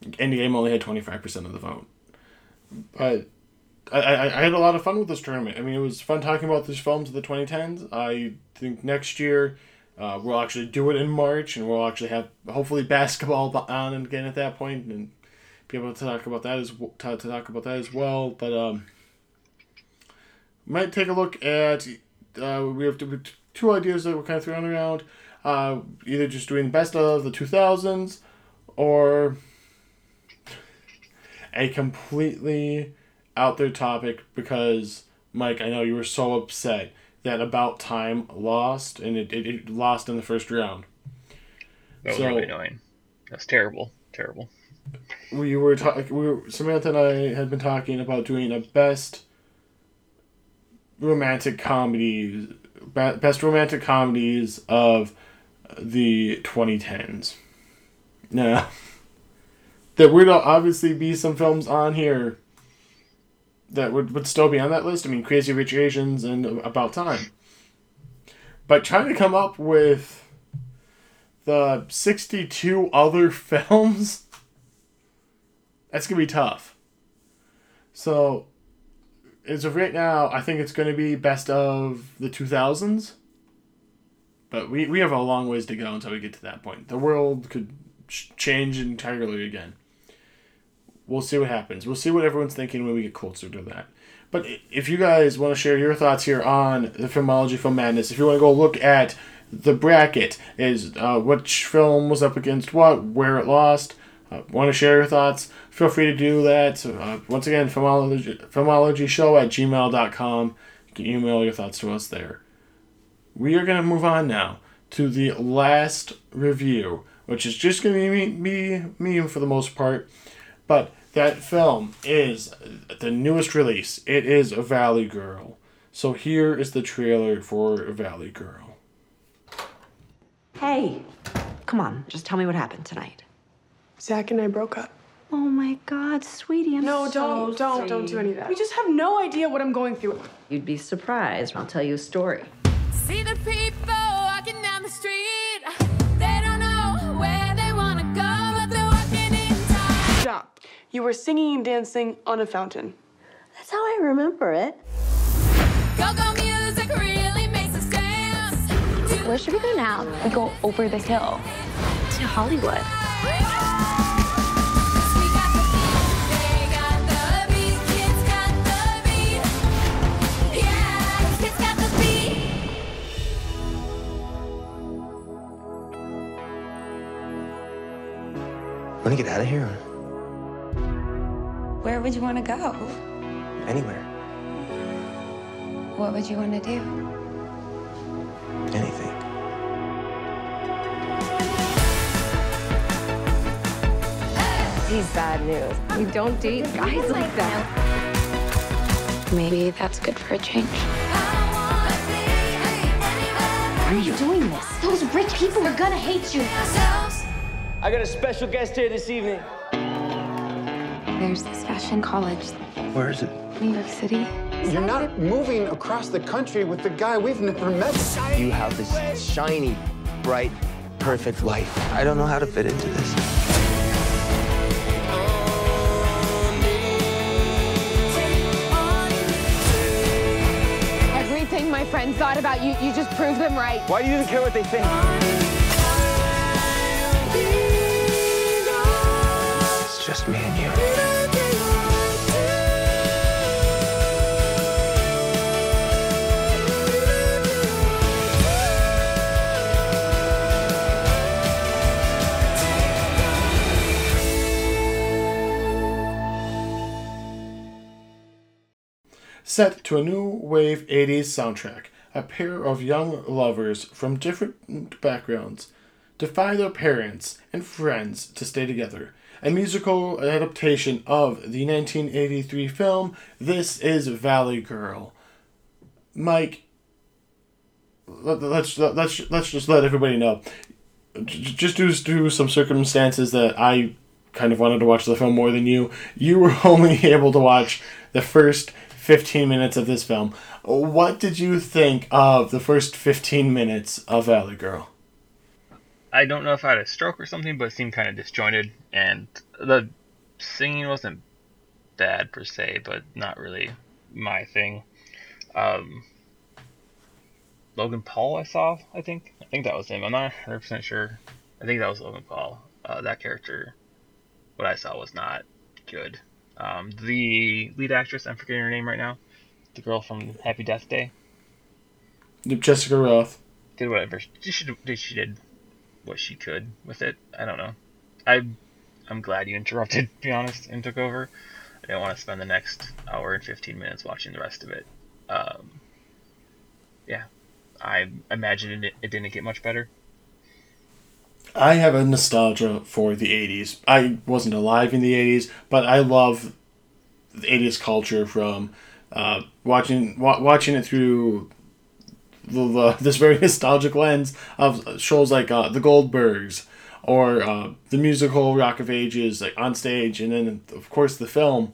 Endgame only had twenty five percent of the vote. But I, I, I had a lot of fun with this tournament. I mean, it was fun talking about these films of the 2010s. I think next year uh, we'll actually do it in March, and we'll actually have hopefully basketball on again at that point, and be able to talk about that as to, to talk about that as well. But um, might take a look at. Uh, we have to, two ideas that we're kind of throwing around. Uh, either just doing best of the 2000s or a completely out there topic because Mike, I know you were so upset that About Time lost and it, it, it lost in the first round. That was so, really annoying. That's terrible. Terrible. We were talking. We were Samantha and I had been talking about doing a best romantic comedies, best romantic comedies of the 2010s. Now, there would obviously be some films on here that would, would still be on that list. I mean, Crazy Rich Asians and About Time. But trying to come up with the 62 other films, that's going to be tough. So, as of right now, I think it's going to be best of the 2000s. But we, we have a long ways to go until we get to that point. The world could change entirely again we'll see what happens. We'll see what everyone's thinking when we get closer to that. But if you guys want to share your thoughts here on the filmology film madness, if you want to go look at the bracket, is uh, which film was up against what, where it lost, uh, want to share your thoughts, feel free to do that. Uh, once again, filmology, filmology show at gmail.com. You can email your thoughts to us there. We are going to move on now to the last review, which is just going to be me, me, me for the most part. But that film is the newest release. It is A Valley Girl. So here is the trailer for Valley Girl. Hey, come on, just tell me what happened tonight. Zach and I broke up. Oh my God, sweetie, I'm no, so don't, don't, don't do any of that. We just have no idea what I'm going through. You'd be surprised. I'll tell you a story. See the people You were singing and dancing on a fountain. That's how I remember it. Go-go music really makes us dance. Where should we go now? We go over the hill to Hollywood. Want to get out of here? Where would you want to go? Anywhere. What would you want to do? Anything. He's bad news. We don't date guys like that. Maybe that's good for a change. Why are you doing this? Those rich people are gonna hate you. I got a special guest here this evening. There's this fashion college, Where is it? New York City. You're not moving across the country with the guy we've never met. You have this shiny, bright, perfect life. I don't know how to fit into this. Everything my friends thought about you, you just proved them right. Why do you even care what they think? Set to a new wave 80s soundtrack, a pair of young lovers from different backgrounds defy their parents and friends to stay together. A musical adaptation of the 1983 film This Is Valley Girl. Mike, let- let's let's let's just let everybody know. Just due to some circumstances that I kind of wanted to watch the film more than you, you were only able to watch the first 15 minutes of this film. What did you think of the first 15 minutes of Valley Girl? I don't know if I had a stroke or something, but it seemed kind of disjointed, and the singing wasn't bad per se, but not really my thing. Um, Logan Paul, I saw, I think. I think that was him. I'm not 100% sure. I think that was Logan Paul. Uh, that character, what I saw, was not good. Um, the lead actress, I'm forgetting her name right now, the girl from Happy Death Day, Jessica Rothe. did whatever she she did what she could with it. I don't know. I I'm glad you interrupted, to be honest, and took over. I don't want to spend the next hour and 15 minutes watching the rest of it. Um, yeah, I imagine it, it didn't get much better. I have a nostalgia for the 80s. I wasn't alive in the 80s, but I love the 80s culture from uh, watching wa- watching it through the, the, this very nostalgic lens of shows like uh, The Goldbergs or uh, the musical Rock of Ages, like on stage, and then of course the film.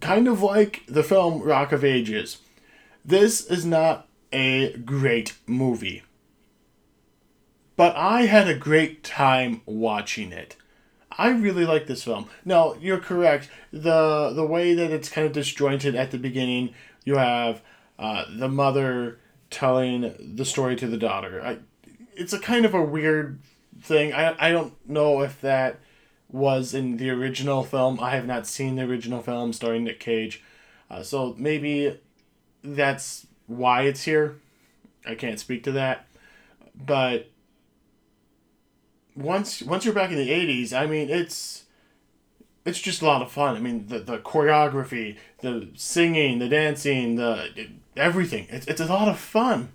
Kind of like the film Rock of Ages, this is not a great movie but I had a great time watching it. I really like this film. No, you're correct. the The way that it's kind of disjointed at the beginning, you have uh, the mother telling the story to the daughter. I, it's a kind of a weird thing. I I don't know if that was in the original film. I have not seen the original film starring Nick Cage, uh, so maybe that's why it's here. I can't speak to that, but once once you're back in the 80s i mean it's it's just a lot of fun. I mean the, the choreography the singing the dancing the everything. It's, it's a lot of fun.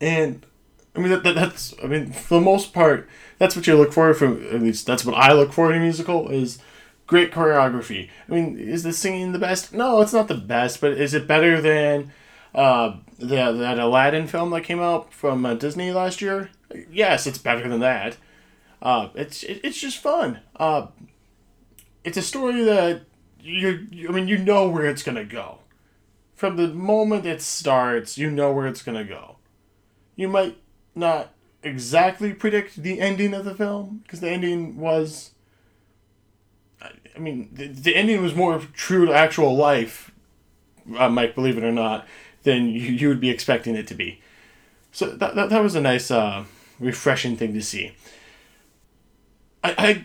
And i mean that, that, that's i mean for the most part that's what you look for from at least that's what i look for in a musical is great choreography. I mean is the singing the best? No it's not the best but is it better than uh, the, that aladdin film that came out from uh, disney last year yes, it's better than that. Uh, it's it, it's just fun. Uh, it's a story that you I mean you know where it's gonna go. From the moment it starts, you know where it's gonna go. You might not exactly predict the ending of the film because the ending was. I- I mean, the, the ending was more true to actual life, uh, Mike, believe it or not, than you, you would be expecting it to be. So that, that, that was a nice, uh, refreshing thing to see. I, I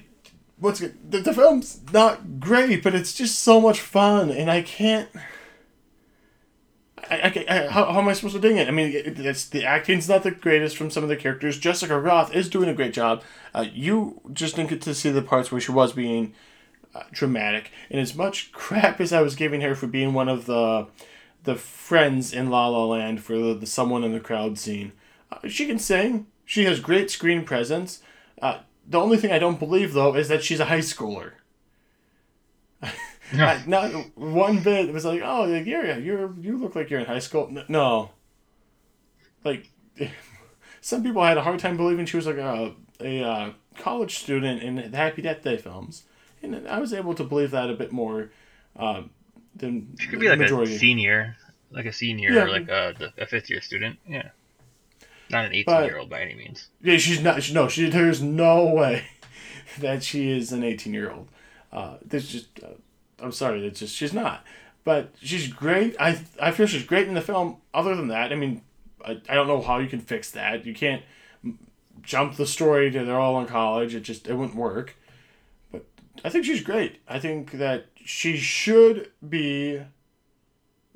the, the film's not great, but it's just so much fun, and I can't. I, I, I, how, how am I supposed to ding it? I mean, it, it's the acting's not the greatest from some of the characters. Jessica Rothe is doing a great job. Uh, you just didn't get to see the parts where she was being uh, dramatic, and as much crap as I was giving her for being one of the the friends in La La Land for the, the someone in the crowd scene, uh, she can sing. She has great screen presence. Uh, the only thing I don't believe though is that she's a high schooler. I- not one bit. It was like, oh, like, you're you're you look like you're in high school. No, like some people had a hard time believing she was like a a uh, college student in the Happy Death Day films, and I was able to believe that a bit more uh, than She could be like a senior, like a senior, Yeah. or like a, a fifth year student. Yeah, not an eighteen year old by any means. Yeah, she's not. She, no, she. There's no way that she is an 18 year old. Uh, there's just. Uh, I'm sorry. It's just she's not. But she's great. I I feel she's great in the film. Other than that, I mean, I, I don't know how you can fix that. You can't jump the story to they're all in college. It just it wouldn't work. I think she's great. I think that she should be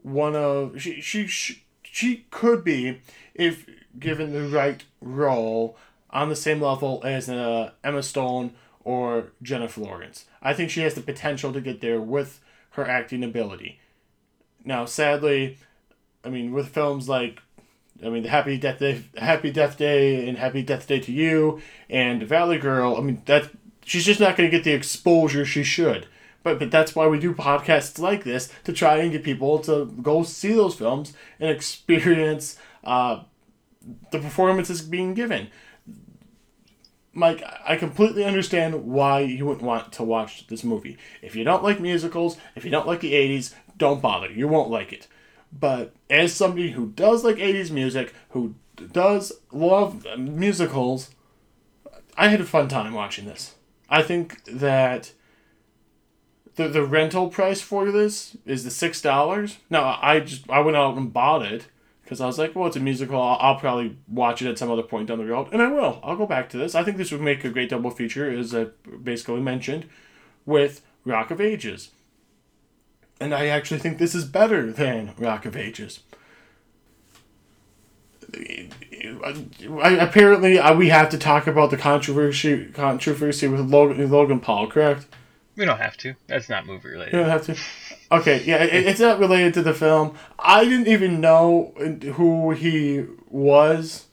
one of she she sh- she could be if given the right role on the same level as uh, Emma Stone or Jennifer Lawrence. I think she has the potential to get there with her acting ability. Now, sadly, I mean, with films like, I mean, the Happy Death Day, Happy Death Day, and Happy Death Day to You, and Valley Girl. I mean, that she's just not going to get the exposure she should. But but that's why we do podcasts like this to try and get people to go see those films and experience uh, the performances being given. Mike, I completely understand why you wouldn't want to watch this movie. If you don't like musicals, if you don't like the 80s, don't bother. You won't like it. But as somebody who does like 80s music, who does love musicals, I had a fun time watching this. I think that the the rental price for this is the six dollars. Now I just I went out and bought it because I was like, well, it's a musical. I'll, I'll probably watch it at some other point down the road, and I will. I'll go back to this. I think this would make a great double feature, as I basically mentioned, with Rock of Ages. And I actually think this is better than Rock of Ages. I, apparently, we have to talk about the controversy controversy with Logan, Logan Paul, correct? We don't have to. That's not movie related. You don't have to. Okay, yeah, it, it's not related to the film. I didn't even know who he was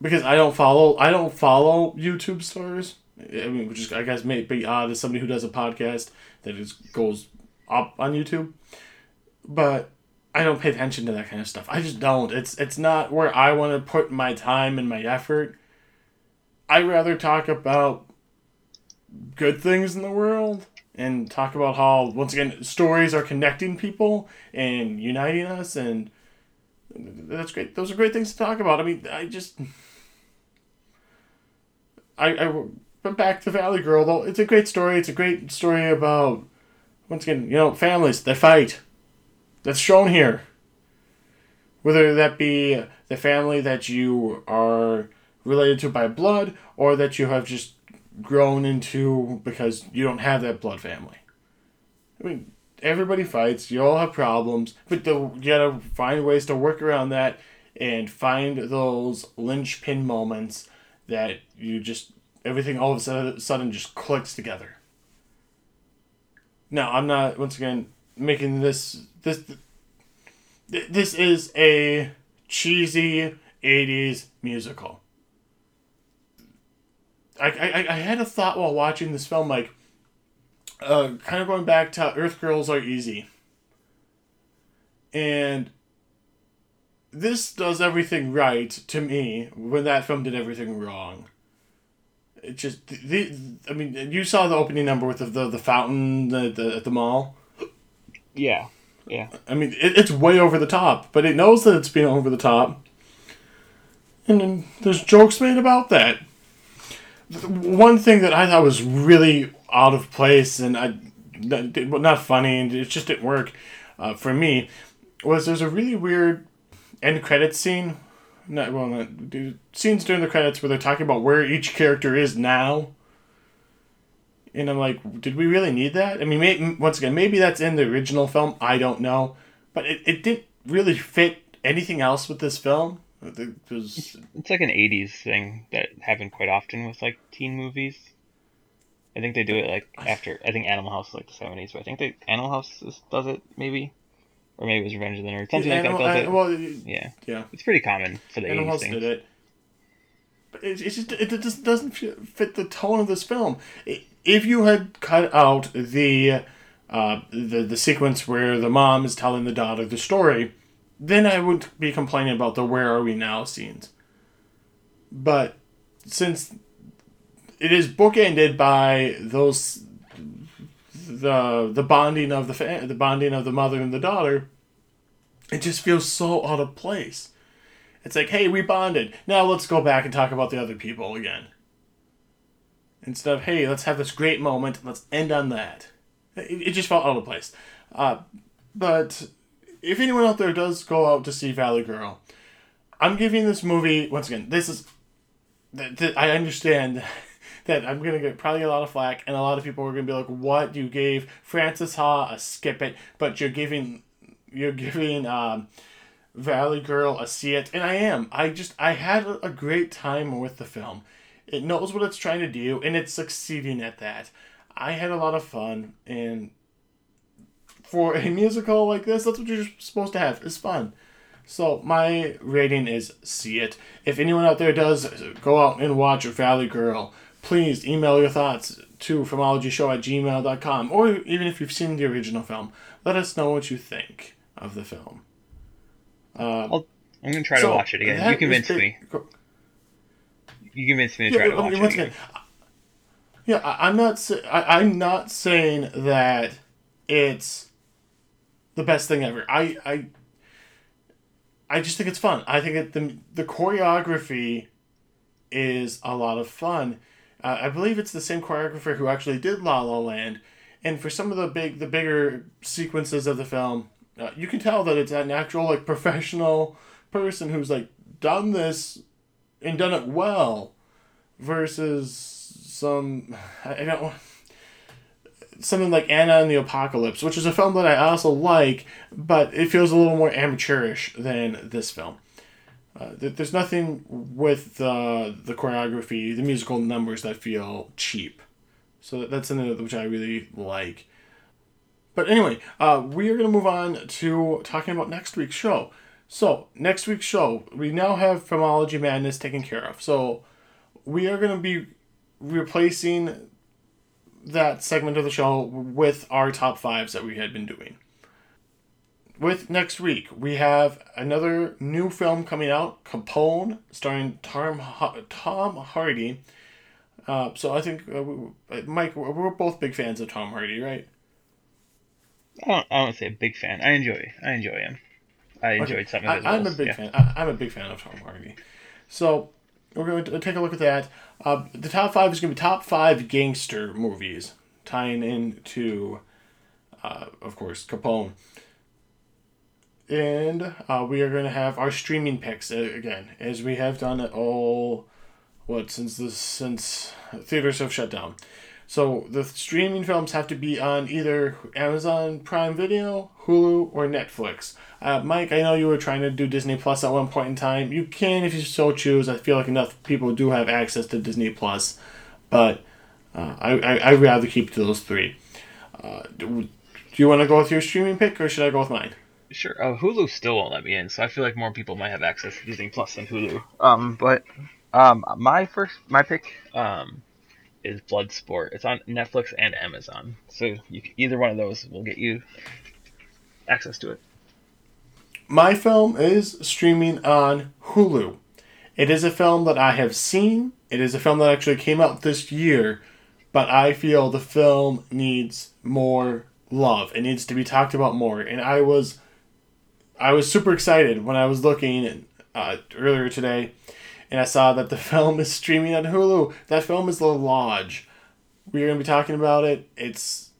because I don't follow. I don't follow YouTube stars. I mean, which is I guess may be odd as somebody who does a podcast that is goes up on YouTube, but I don't pay attention to that kind of stuff. I just don't. It's it's not where I want to put my time and my effort. I'd rather talk about good things in the world and talk about how once again stories are connecting people and uniting us and that's great those are great things to talk about i mean i just i i went back to valley girl though it's a great story it's a great story about once again you know families that fight that's shown here whether that be the family that you are related to by blood or that you have just grown into because you don't have that blood family. I mean, everybody fights. You all have problems, but the, you gotta find ways to work around that and find those linchpin moments that you just everything all of a sudden, sudden just clicks together. Now, I'm not once again making this this this is a cheesy 80s musical. I, I, I had a thought while watching this film, like, uh, kind of going back to Earth Girls Are Easy. And this does everything right to me when that film did everything wrong. It just the I mean you saw the opening number with the the, the fountain the, the at the mall. Yeah, yeah. I mean it, it's way over the top, but it knows that it's being over the top. And then there's jokes made about that one thing that I thought was really out of place and I not funny and it just didn't work uh, for me was there's a really weird end credit scene. Not well, not, scenes during the credits where they're talking about where each character is now. And I'm like, did we really need that? I mean, may, once again, maybe that's in the original film. I don't know, but it, it didn't really fit anything else with this film. It was, It's like an '80s thing that happened quite often with like teen movies. I think they do it like after. I think Animal House is like the '70s, but I think they Animal House is, does it maybe, or maybe it was Revenge of the Nerds. Something Animal, like that does uh, it. well, yeah, yeah. It's pretty common for the Animal '80s House things. did it. But it, it's just it just doesn't fit fit the tone of this film. If you had cut out the uh, the the sequence where the mom is telling the daughter the story, then I wouldn't be complaining about the "Where are we now" scenes. But since it is bookended by those the the bonding of the fa- the bonding of the mother and the daughter. It just feels so out of place. It's like, hey, we bonded. Now let's go back and talk about the other people again. Instead of, hey, let's have this great moment. Let's end on that. It, it just felt out of place. Uh, but if anyone out there does go out to see Valley Girl, I'm giving this movie once again. This is, th- th- I understand that I'm gonna get probably a lot of flack, and a lot of people are gonna be like, "What you gave Frances Ha a skip it, but you're giving, you're giving um, Valley Girl a see it," and I am. I just I had a great time with the film. It knows what it's trying to do, and it's succeeding at that. I had a lot of fun, and for a musical like this, that's what you're supposed to have. It's fun. So my rating is see it. If anyone out there does go out and watch Valley Girl, please email your thoughts to filmologyshow at gmail.com. Or even if you've seen the original film, let us know what you think of the film. Uh, I'm going to try so to watch it again. You convinced me. You convinced me to try yeah, to watch it again. Yeah, I, am not. I, I'm not saying that it's the best thing ever. I I I just think it's fun. I think it, the the choreography is a lot of fun. Uh, I believe it's the same choreographer who actually did La La Land, and for some of the big the bigger sequences of the film, uh, you can tell that it's an actual like professional person who's like done this and done it well, versus some I don't something like Anna and the Apocalypse, which is a film that I also like, but it feels a little more amateurish than this film. Uh, there's nothing with the the choreography, the musical numbers that feel cheap. So that's something which I really like. But anyway, uh, we are going to move on to talking about next week's show. So, next week's show, we now have Filmology Madness taken care of. So, we are going to be replacing that segment of the show with our top fives that we had been doing. With next week, we have another new film coming out, Capone, starring Tom, Tom Hardy. Uh, so I think, uh, Mike, we're both big fans of Tom Hardy, right? I don't, I don't say big fan. I enjoy. I enjoy him. I enjoyed okay. some of. I, am a big yeah. fan. I, I'm a big fan of Tom Hardy. So we're going to take a look at that. Uh, the top five is going to be top five gangster movies, tying into, uh, of course, Capone. And uh, we are going to have our streaming picks uh, again, as we have done it all, what since this since theaters have shut down. So the streaming films have to be on either Amazon Prime Video, Hulu, or Netflix. Uh, Mike, I know you were trying to do Disney Plus at one point in time. You can if you so choose. I feel like enough people do have access to Disney Plus, but uh, I, I I'd rather keep to those three. Uh, do, do you want to go with your streaming pick, or should I go with mine? Sure. Uh, Hulu still won't let me in, so I feel like more people might have access to Disney Plus than Hulu. Um, but um, my first my pick um is Bloodsport. It's on Netflix and Amazon, so you, either one of those will get you access to it. My film is streaming on Hulu. It is a film that I have seen. It is a film that actually came out this year, but I feel the film needs more love. It needs to be talked about more. And I was I was super excited when I was looking uh, earlier today and I saw that the film is streaming on Hulu. That film is The Lodge. We're going to be talking about it. It's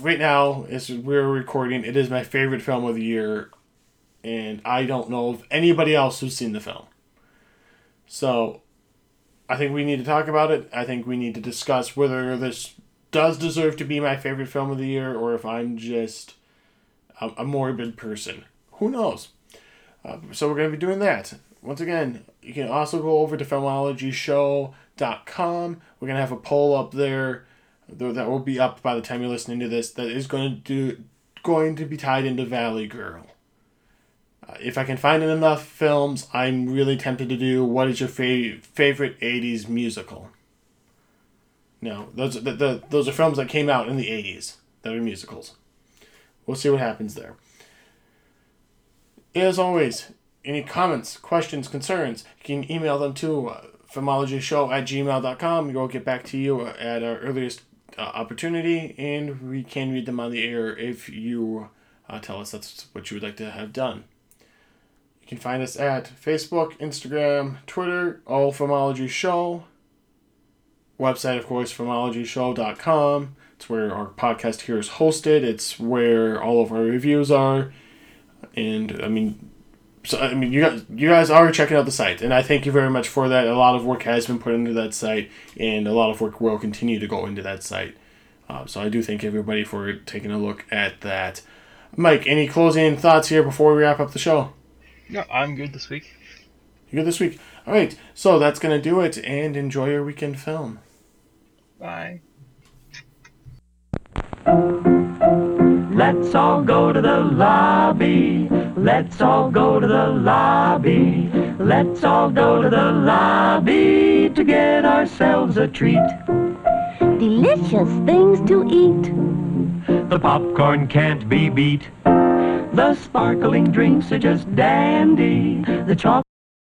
right now as we're recording, it is my favorite film of the year and I don't know of anybody else who's seen the film. So, I think we need to talk about it. I think we need to discuss whether this does deserve to be my favorite film of the year or if I'm just a, a morbid person. Who knows? Uh, so, we're going to be doing that. Once again, you can also go over to filmologyshow.com. We're going to have a poll up there that will be up by the time you're listening to this that is going to do going to be tied into Valley Girl. Uh, if I can find enough films, I'm really tempted to do what is your fa- favorite 80s musical? No, those, the, the, those are films that came out in the 80s that are musicals. We'll see what happens there. As always, any comments, questions, concerns, you can email them to uh, filmologyshow at gmail.com. We'll get back to you at our earliest uh, opportunity, and we can read them on the air if you uh, tell us that's what you would like to have done. You can find us at Facebook, Instagram, Twitter, all Filmology Show. Website, of course, filmologyshow.com. It's where our podcast here is hosted. It's where all of our reviews are. And I mean, so I mean, you guys, you guys are checking out the site, and I thank you very much for that. A lot of work has been put into that site, and a lot of work will continue to go into that site. Uh, so I do thank everybody for taking a look at that. Mike, any closing thoughts here before we wrap up the show? No, I'm good this week. You good this week? All right, so that's gonna do it, and enjoy your weekend film. Bye. Let's all go to the lobby. Let's all go to the lobby. Let's all go to the lobby to get ourselves a treat. Delicious things to eat. The popcorn can't be beat. The sparkling drinks are just dandy. The chocolate